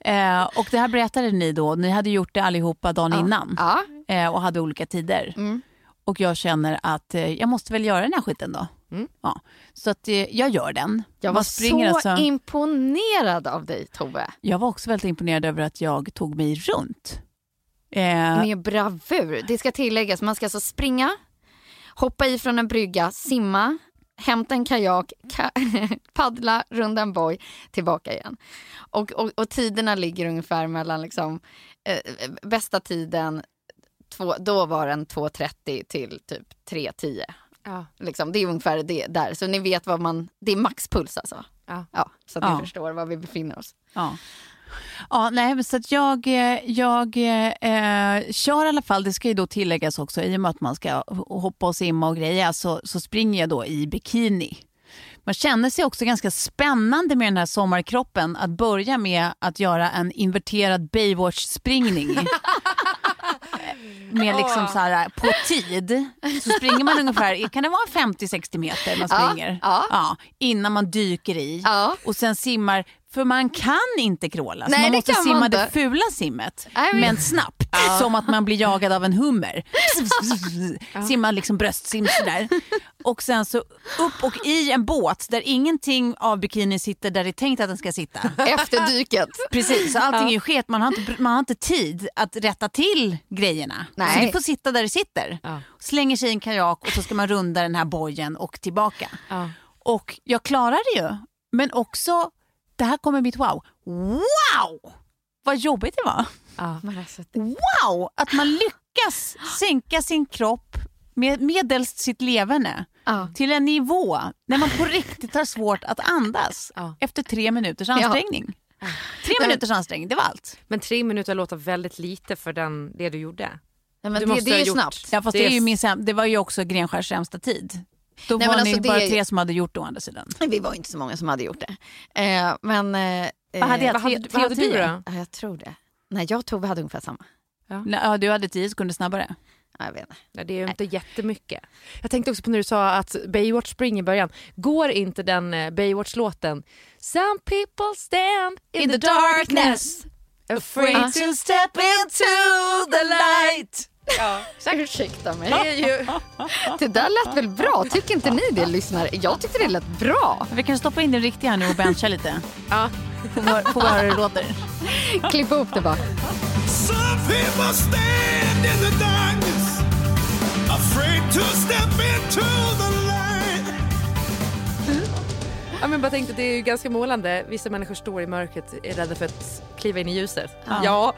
Eh, och det här berättade ni då, ni hade gjort det allihopa dagen Ja. innan Ja. eh, och hade olika tider. Och jag känner att eh, jag måste väl göra den här skiten då. Mm. Ja. Så att eh, jag gör den. Jag var så alltså- imponerad av dig Tove. Jag var också väldigt imponerad över att jag tog mig runt. Eh, Med bravur. Det ska tilläggas, man ska alltså springa, hoppa i från en brygga, simma, hämta en kajak, ka- *laughs* paddla runt en boj, tillbaka igen. Och, och, och tiderna ligger ungefär mellan liksom, eh, bästa tiden, två, då var den 2.30 till typ 3.10. Ja. Liksom, det är ungefär det där, så ni vet vad man, det är maxpuls alltså. Ja. Ja, så att Ja. ni förstår var vi befinner oss. Ja. Ja, nej, men så att jag, jag eh, kör i alla fall, det ska ju då tilläggas också, i och med att man ska hoppa och simma och grejer, så, så springer jag då i bikini. Man känner sig också ganska spännande med den här sommarkroppen, att börja med att göra en inverterad Baywatch-springning. *laughs* *laughs* med liksom så här på tid. Så springer man ungefär, kan det vara 50-60 meter man Ja, springer? ja. innan man dyker i Ja. och sen simmar, för man kan inte kråla. Så Nej, man det måste man simma inte. det fula simmet, men- snabbt. Som att man blir jagad av en hummer. *laughs* Simma liksom bröstsim sådär. Och sen så upp och i en båt där ingenting av bikinin sitter där det är tänkt att den ska sitta. Efter dyket. Precis, så allting är ju sket. Man har, inte, man har inte tid att rätta till grejerna. Nej. Så det får sitta där det sitter. Ja. Slänger sig i en kajak och så ska man runda den här bojen och tillbaka. Ja. Och jag klarar det ju. Men också, det här kommer mitt wow. Wow! Vad jobbigt det var. Ja. Alltså, Wow! Att man lyckas sänka sin kropp med, medelst sitt leverne ja. till en nivå när man på riktigt har svårt att andas Ja. efter tre minuters ansträngning. Tre men- minuters ansträngning, det var allt. Men tre minuter låter väldigt lite för den, det du gjorde. Nej, det, det är ju gjort- snabbt. Ja, fast Det det, är är ju min, det var ju också Grenskärs sämsta tid. Då Nej, var men ni alltså, bara det- tre som hade gjort det å andra sidan. *laughs* Vi var inte så många som hade gjort det. Eh, men... Eh, Vad hade jag? Vad Tre- hade, vad hade du då? Ja, jag tror det. Nej, jag och Tove hade ungefär samma. Ja, du hade tio sekunder snabbare. Ja, jag vet inte. Nej, det är ju inte jättemycket. Jag tänkte också på när du sa att Baywatch spring i början. Går inte den eh, Baywatch-låten Some people stand in, the darkness afraid to step into the light. Ursäkta mig. Det är ju... Det där lät väl bra? Tycker inte ni det lyssnare? Jag tyckte det lät bra. Vi kan stoppa in den riktiga här nu och bencha lite. Ja. Får vi höra- hur det låter. Klippa ihop det bara. Some people stand in the darkness, afraid to step into the light. Ja, men bara tänkte, det är ju ganska målande. Vissa människor står i mörkret är rädda för att kliva in i ljuset. Ja.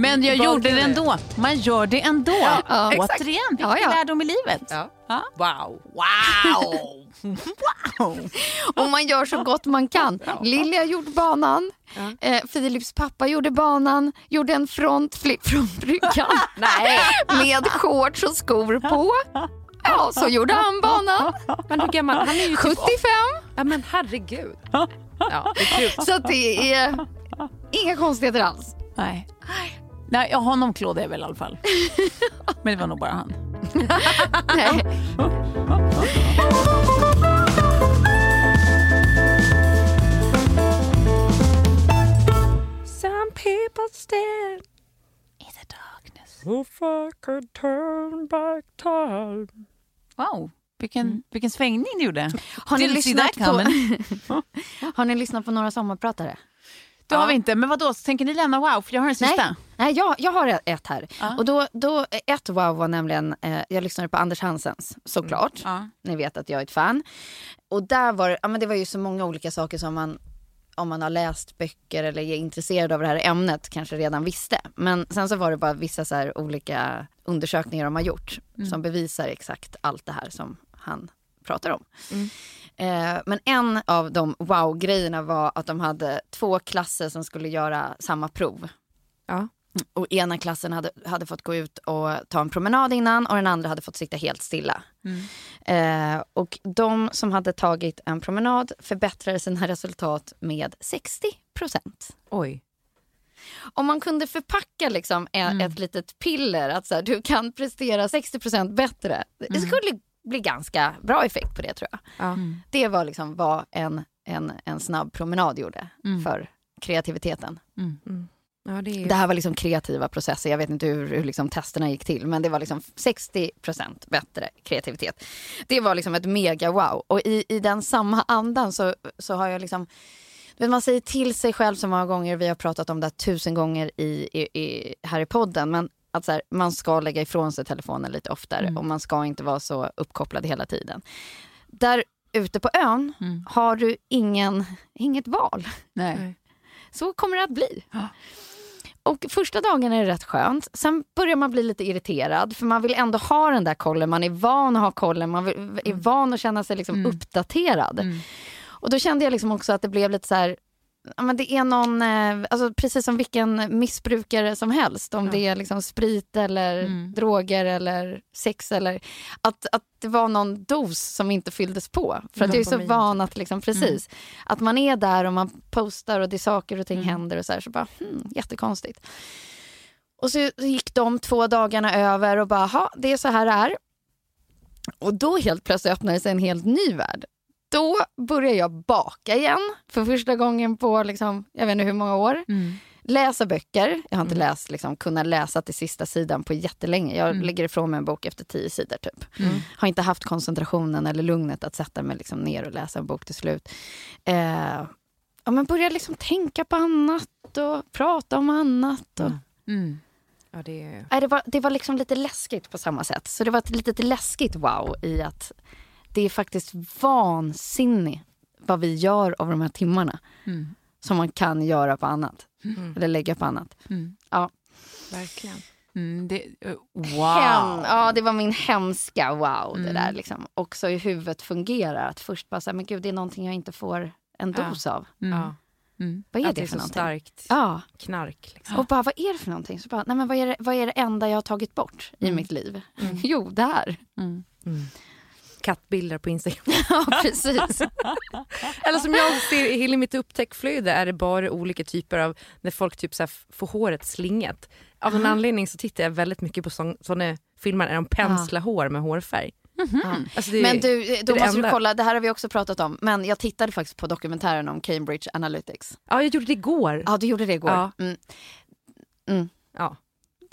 Men jag gjorde det ändå. Man gör det ändå. Ja, exakt. Återigen, vilken Ja, ja. lärdom i livet. Ja. Ja. Wow. Wow! *laughs* wow! Och man gör så gott man kan. Lilja har gjort banan. Eh, Philips pappa gjorde banan. Gjorde en frontflip från bryggan. *laughs* Nej. Med shorts och skor på. Ja, så gjorde han banan. Men hur gammal? Han är ju 75. typ... Ja men herregud. *laughs* Ja, det är kul. Så det är inga konstigheter alls. Nej. Nej, honom klådde jag väl i alla fall. *laughs* Men det var nog bara han. Nej. Some people stand In the darkness. If I could turn back time Wow, vilken, vilken svängning du gjorde. Har ni, lyssnat på, *laughs* har ni lyssnat på några sommarpratare? Det har vi inte. Men vad då? tänker ni lämna wow? För jag har en sista. Nej, nej jag, jag har ett här. Ja. Och då, då, ett wow var nämligen, eh, jag lyssnade på Anders Hansens såklart. Ja. Ni vet att jag är ett fan. Och där var, ja, men det var ju så många olika saker som man, om man har läst böcker eller är intresserad av det här ämnet, kanske redan visste. Men sen så var det bara vissa så olika undersökningar de har gjort som bevisar exakt allt det här som han pratar om. Eh, men en av de wow-grejerna var att de hade två klasser som skulle göra samma prov. Ja. Och ena klassen hade, hade fått gå ut och ta en promenad innan och den andra hade fått sitta helt stilla. Eh, och de som hade tagit en promenad förbättrade sina *laughs* resultat med 60 procent. Oj. Om man kunde förpacka liksom e- ett litet piller att så här, du kan prestera 60 procent bättre. Det skulle bli ganska bra effekt på det tror jag. Ja. Det var liksom vad en, en, en snabb promenad gjorde för kreativiteten. Ja, det är... Det här var liksom kreativa processer. Jag vet inte hur, hur liksom testerna gick till. Men det var liksom 60% bättre kreativitet. Det var liksom ett mega wow. Och i, i den samma andan så, så har jag liksom... man säger till sig själv så många gånger. Vi har pratat om det här tusen gånger i, i, i, här i podden. Men att så här, man ska lägga ifrån sig telefonen lite oftare. Och man ska inte vara så uppkopplad hela tiden. Där ute på ön har du ingen, inget val. Nej. Så kommer det att bli. Och första dagen är det rätt skönt. Sen börjar man bli lite irriterad för man vill ändå ha den där kollen. Man är van att ha kollen, man vill, är van att känna sig liksom uppdaterad. Och då kände jag liksom också att det blev lite så här Ja, men det är någon, eh, alltså precis som vilken missbrukare som helst, om det är liksom sprit eller droger eller sex eller att, att det var någon dos som inte fylldes på. För att jag är så van att liksom, precis, att man är där och man postar och det är saker och ting händer och så här, så bara, hmm, jättekonstigt. Och så gick de två dagarna över och bara, ha det är så här det är. Och då helt plötsligt öppnade sig en helt ny värld. Då började jag baka igen för första gången på liksom, jag vet inte hur många år. Läsa böcker. Jag har inte läst, liksom, kunnat läsa till sista sidan på jättelänge. Jag lägger ifrån mig en bok efter tio sidor typ. Har inte haft koncentrationen eller lugnet att sätta mig liksom ner och läsa en bok till slut. Eh, ja, men börja liksom tänka på annat och prata om annat. Och, Mm. Ja, det. Nej, det, var, det var liksom lite läskigt på samma sätt. Så det var ett litet läskigt wow i att det är faktiskt vansinnigt vad vi gör av de här timmarna. Som man kan göra på annat. Eller lägga på annat. Ja. Verkligen. Mm, det, eh, wow. Hem, ja, det var min hemska wow. Det där liksom. Också hur huvudet fungerar. Att först bara säga, men gud det är någonting jag inte får en Ja. dos av. Ja. Vad är Att det det är för så någonting? starkt Ja, knark. Liksom. och bara vad är det för någonting? Så bara, nej men vad är det, vad är det enda jag har tagit bort i mitt liv? *laughs* Jo, det här. Kattbilder på Instagram. *laughs* Ja, precis. *laughs* Eller som jag ser i hela mitt upptäckflöde är det bara olika typer av när folk typ så får håret slingat. Av någon anledning så tittar jag väldigt mycket på sådana filmer där de penslar hår med hårfärg. Alltså det, Men du, då är måste du kolla, det här har vi också pratat om, men jag tittade faktiskt på dokumentären om Cambridge Analytics. Ja, jag gjorde det igår. Ja, du gjorde det igår. Ja. Mm. Ja. Ja,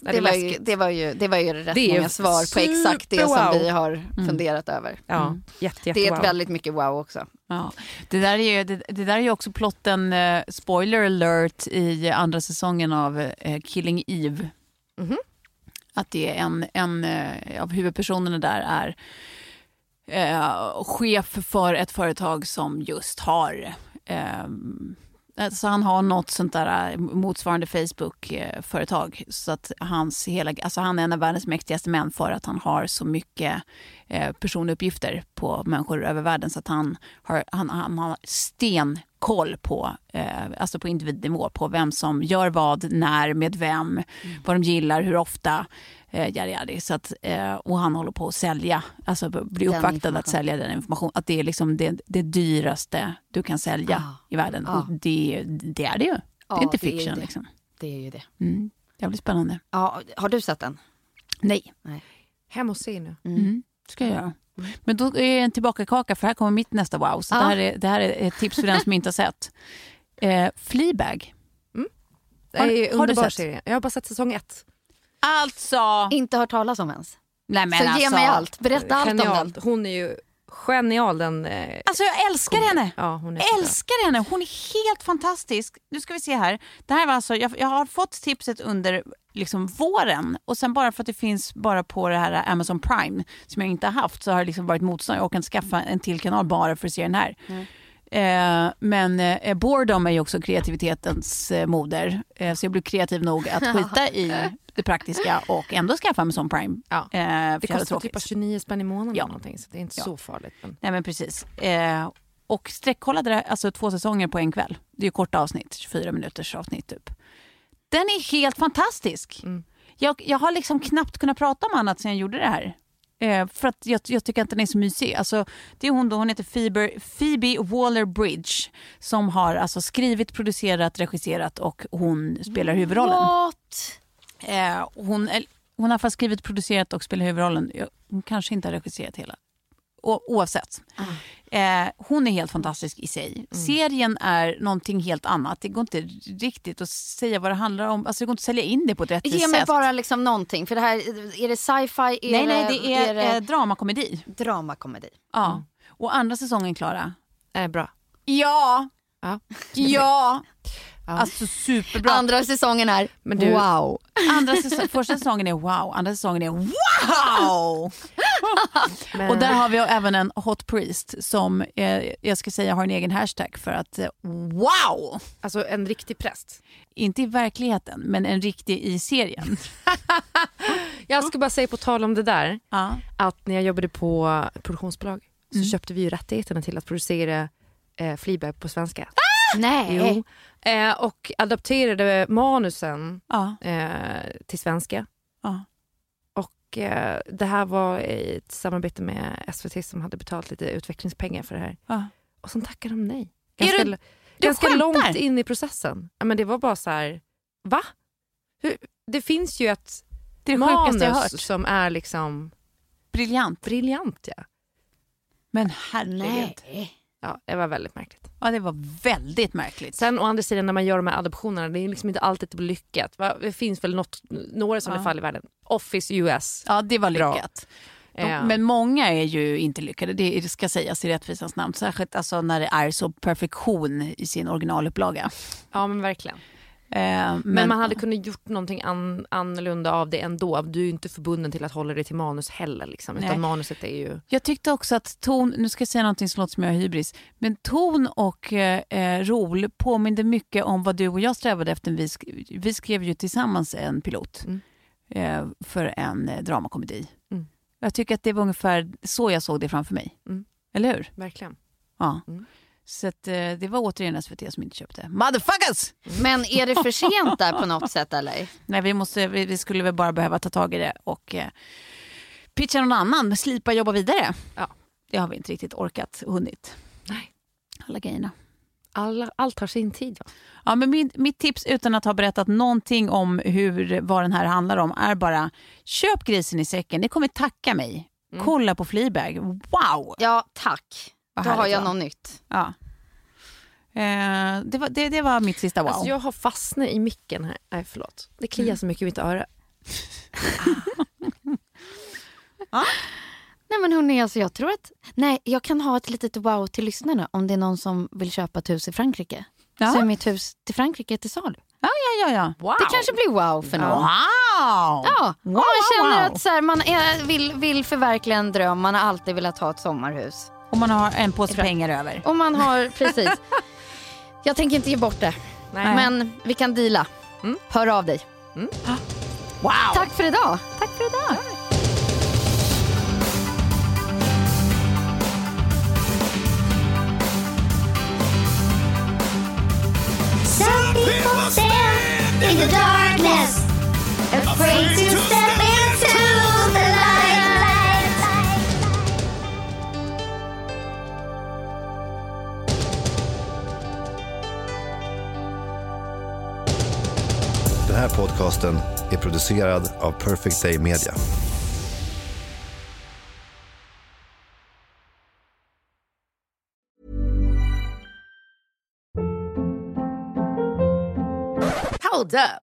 Det, är var ju, det, var ju, det var ju rätt Det många svar på exakt det som super-wow. vi har funderat över. Ja, jätte, jätte, Det är wow. väldigt mycket wow också. Ja. Det, där är ju, det, det där är ju också plotten, eh, spoiler alert, i andra säsongen av eh, Killing Eve. Mhm. Att det är en, en eh, av huvudpersonerna där är eh, chef för ett företag som just har Alltså han har något sånt där eh, motsvarande Facebook-företag. Eh, så att hans hela, alltså han är en av världens mäktigaste män för att han har så mycket personuppgifter på människor över världen. Så att han har, han, han har stenkoll på, eh, alltså på individnivå på vem som gör vad, när, med vem, mm. vad de gillar, hur ofta eh, yadi, yadi. Så att, eh, och han håller på att sälja, alltså bli uppvaktad att sälja den information. Att det är liksom det, det dyraste du kan sälja ah. i världen. Ah. Och det, det, är det ju. Det är inte fiction. Det är, liksom. det är ju det. Mm. Det blir spännande. Ja, har du sett den? Nej. Nej. Hem och se nu. Mm. Mm. ska jag göra. Mm. Men då är det en tillbakakaka för här kommer mitt nästa wow. Så ah. det, här är, det här är ett tips för den som inte har sett. *laughs* Eh, Fleabag. Mm. Det är har, har du sett? serie. Jag har bara sett säsong ett. Alltså... Inte hört talas om ens. Nej, men så alltså... ge mig allt, berätta allt om den. Hon är ju genial den... Eh, alltså jag älskar hon, henne! Ja, hon älskar henne! Hon är helt fantastisk. Nu ska vi se här. Det här var alltså, jag, jag har fått tipset under liksom våren och sen bara för att det finns bara på det här Amazon Prime som jag inte har haft så har det liksom varit motstånd. Jag kan inte skaffa en till kanal bara för att se den här. Mm. Eh, men eh, boredom är ju också kreativitetens eh, moder. Eh, så jag blev kreativ nog att skita i *laughs* det praktiska och ändå skaffa Amazon Prime. Ja. Eh, det kostar typ 29 spänn i månaden ja. någonting, så det är inte ja. så farligt. Men... Nej men precis. Eh, och sträckkollade alltså två säsonger på en kväll. Det är ju korta avsnitt, 24 minuters avsnitt typ. Den är helt fantastisk. Mm. Jag, jag har liksom knappt kunnat prata om annat sen jag gjorde det här. Eh, för att jag, jag, tycker att den är så mysig. Alltså, det är hon, då, hon heter Phoebe, Phoebe Waller-Bridge som har alltså, skrivit, producerat, regisserat och hon spelar huvudrollen. What? Eh, hon, hon har fall skrivit, producerat och spelar huvudrollen. Hon kanske inte har regisserat hela. O, oavsett. Mm. Eh, hon är helt fantastisk i sig. Mm. Serien är någonting helt annat. Det går inte riktigt att säga vad det handlar om. Alltså, det går inte att sälja in det på ett rättvist sätt. Ge mig bara liksom någonting. För det här, är det sci-fi? Nej, nej, det är, är det... Eh, dramakomedi. Dramakomedi. Ja. Mm. Och andra säsongen, Klara? Är bra? Ja! Ja. ja. *laughs* Alltså superbra. Andra säsongen är Men du, wow. Andra säsong, första säsongen är wow, andra säsongen är wow! Men... *laughs* Och där har vi även en hot priest som eh, jag ska säga har en egen hashtag för att eh, wow! Alltså en riktig präst? Inte i verkligheten, men en riktig i serien. *laughs* jag ska bara säga på tal om det där, ja. att när jag jobbade på produktionsbolag så mm. köpte vi ju rättigheterna till att producera eh, Fleabag på svenska. Nej! Eh, och adapterade manusen ja. eh, till svenska. Ja. Och eh, det här var i ett samarbete med SVT som hade betalat lite utvecklingspengar för det här. Ja. Och sen tackade de nej. Ganska, du, du ganska långt in i processen. Ja, men det var bara så här, va? Hur? Det finns ju ett det manus som är liksom... Briljant. Briljant, ja. Men herregud. Nej. Ja, det var väldigt märkligt. Ja, det var väldigt märkligt. Sen å andra sidan när man gör de här adoptionerna, det är liksom inte alltid lyckat. Det finns väl något, några sådana ja. fall i världen. Office US. Ja, det var lyckat. De, ja. Men många är ju inte lyckade, det ska sägas i rättvisans namn. Särskilt alltså när det är så perfektion i sin originalupplaga. Ja men verkligen. Eh, men, men, man hade kunnat gjort någonting an, annorlunda av det ändå. Du är ju inte förbunden till att hålla dig till manus heller. Liksom, utan manuset är ju... Jag tyckte också att ton, nu ska jag säga någonting som låter som jag har hybris, men ton och eh, rol påminde mycket om vad du och jag strävade efter. Vi, sk vi skrev ju tillsammans en pilot mm. eh, för en eh, dramakomedi. Mm. Jag tycker att det var ungefär så jag såg det framför mig. Mm. Eller hur? Verkligen. Ja. Så att, eh, det var återigen SVT som inte köpte. Motherfuckers! Men är det för sent där på något sätt eller? Nej, vi, måste, vi, vi skulle väl bara behöva ta tag i det och eh, pitcha någon annan, slipa jobba vidare. Ja. Det har vi inte riktigt orkat och hunnit. Nej. Alla grejerna. Alla, allt har sin tid. Va? Ja, men min, mitt tips utan att ha berättat någonting om hur, vad den här handlar om är bara köp grisen i säcken. Det kommer tacka mig. Mm. Kolla på Fleabag. Wow! Ja, tack. Då har jag något nytt. Ja. Eh, det, var, det, det, var mitt sista wow. Alltså jag har fastnat i micken här. Nej, förlåt. Det kliar mm. så mycket i mitt öra. *laughs* ah. Nej men hörni, alltså jag tror att nej, jag kan ha ett litet wow till lyssnarna om det är någon som vill köpa ett hus i Frankrike. Ja. Så är mitt hus till Frankrike till salu. Ja, ja, ja. ja. Wow. Det kanske blir wow för någon. Wow! Ja, wow, man känner wow. att så här, man är, vill, vill förverkliga en dröm, man har alltid velat ha ett sommarhus. Och man har en påse pengar över. Och man har, *laughs* precis. Jag tänker inte ge bort det, Nej. men vi kan deala. Hör av dig. Wow! Tack för idag. Tack för idag. Some people stand in the darkness, afraid to step här podcasten är producerad av Perfect Day Media. Hold up.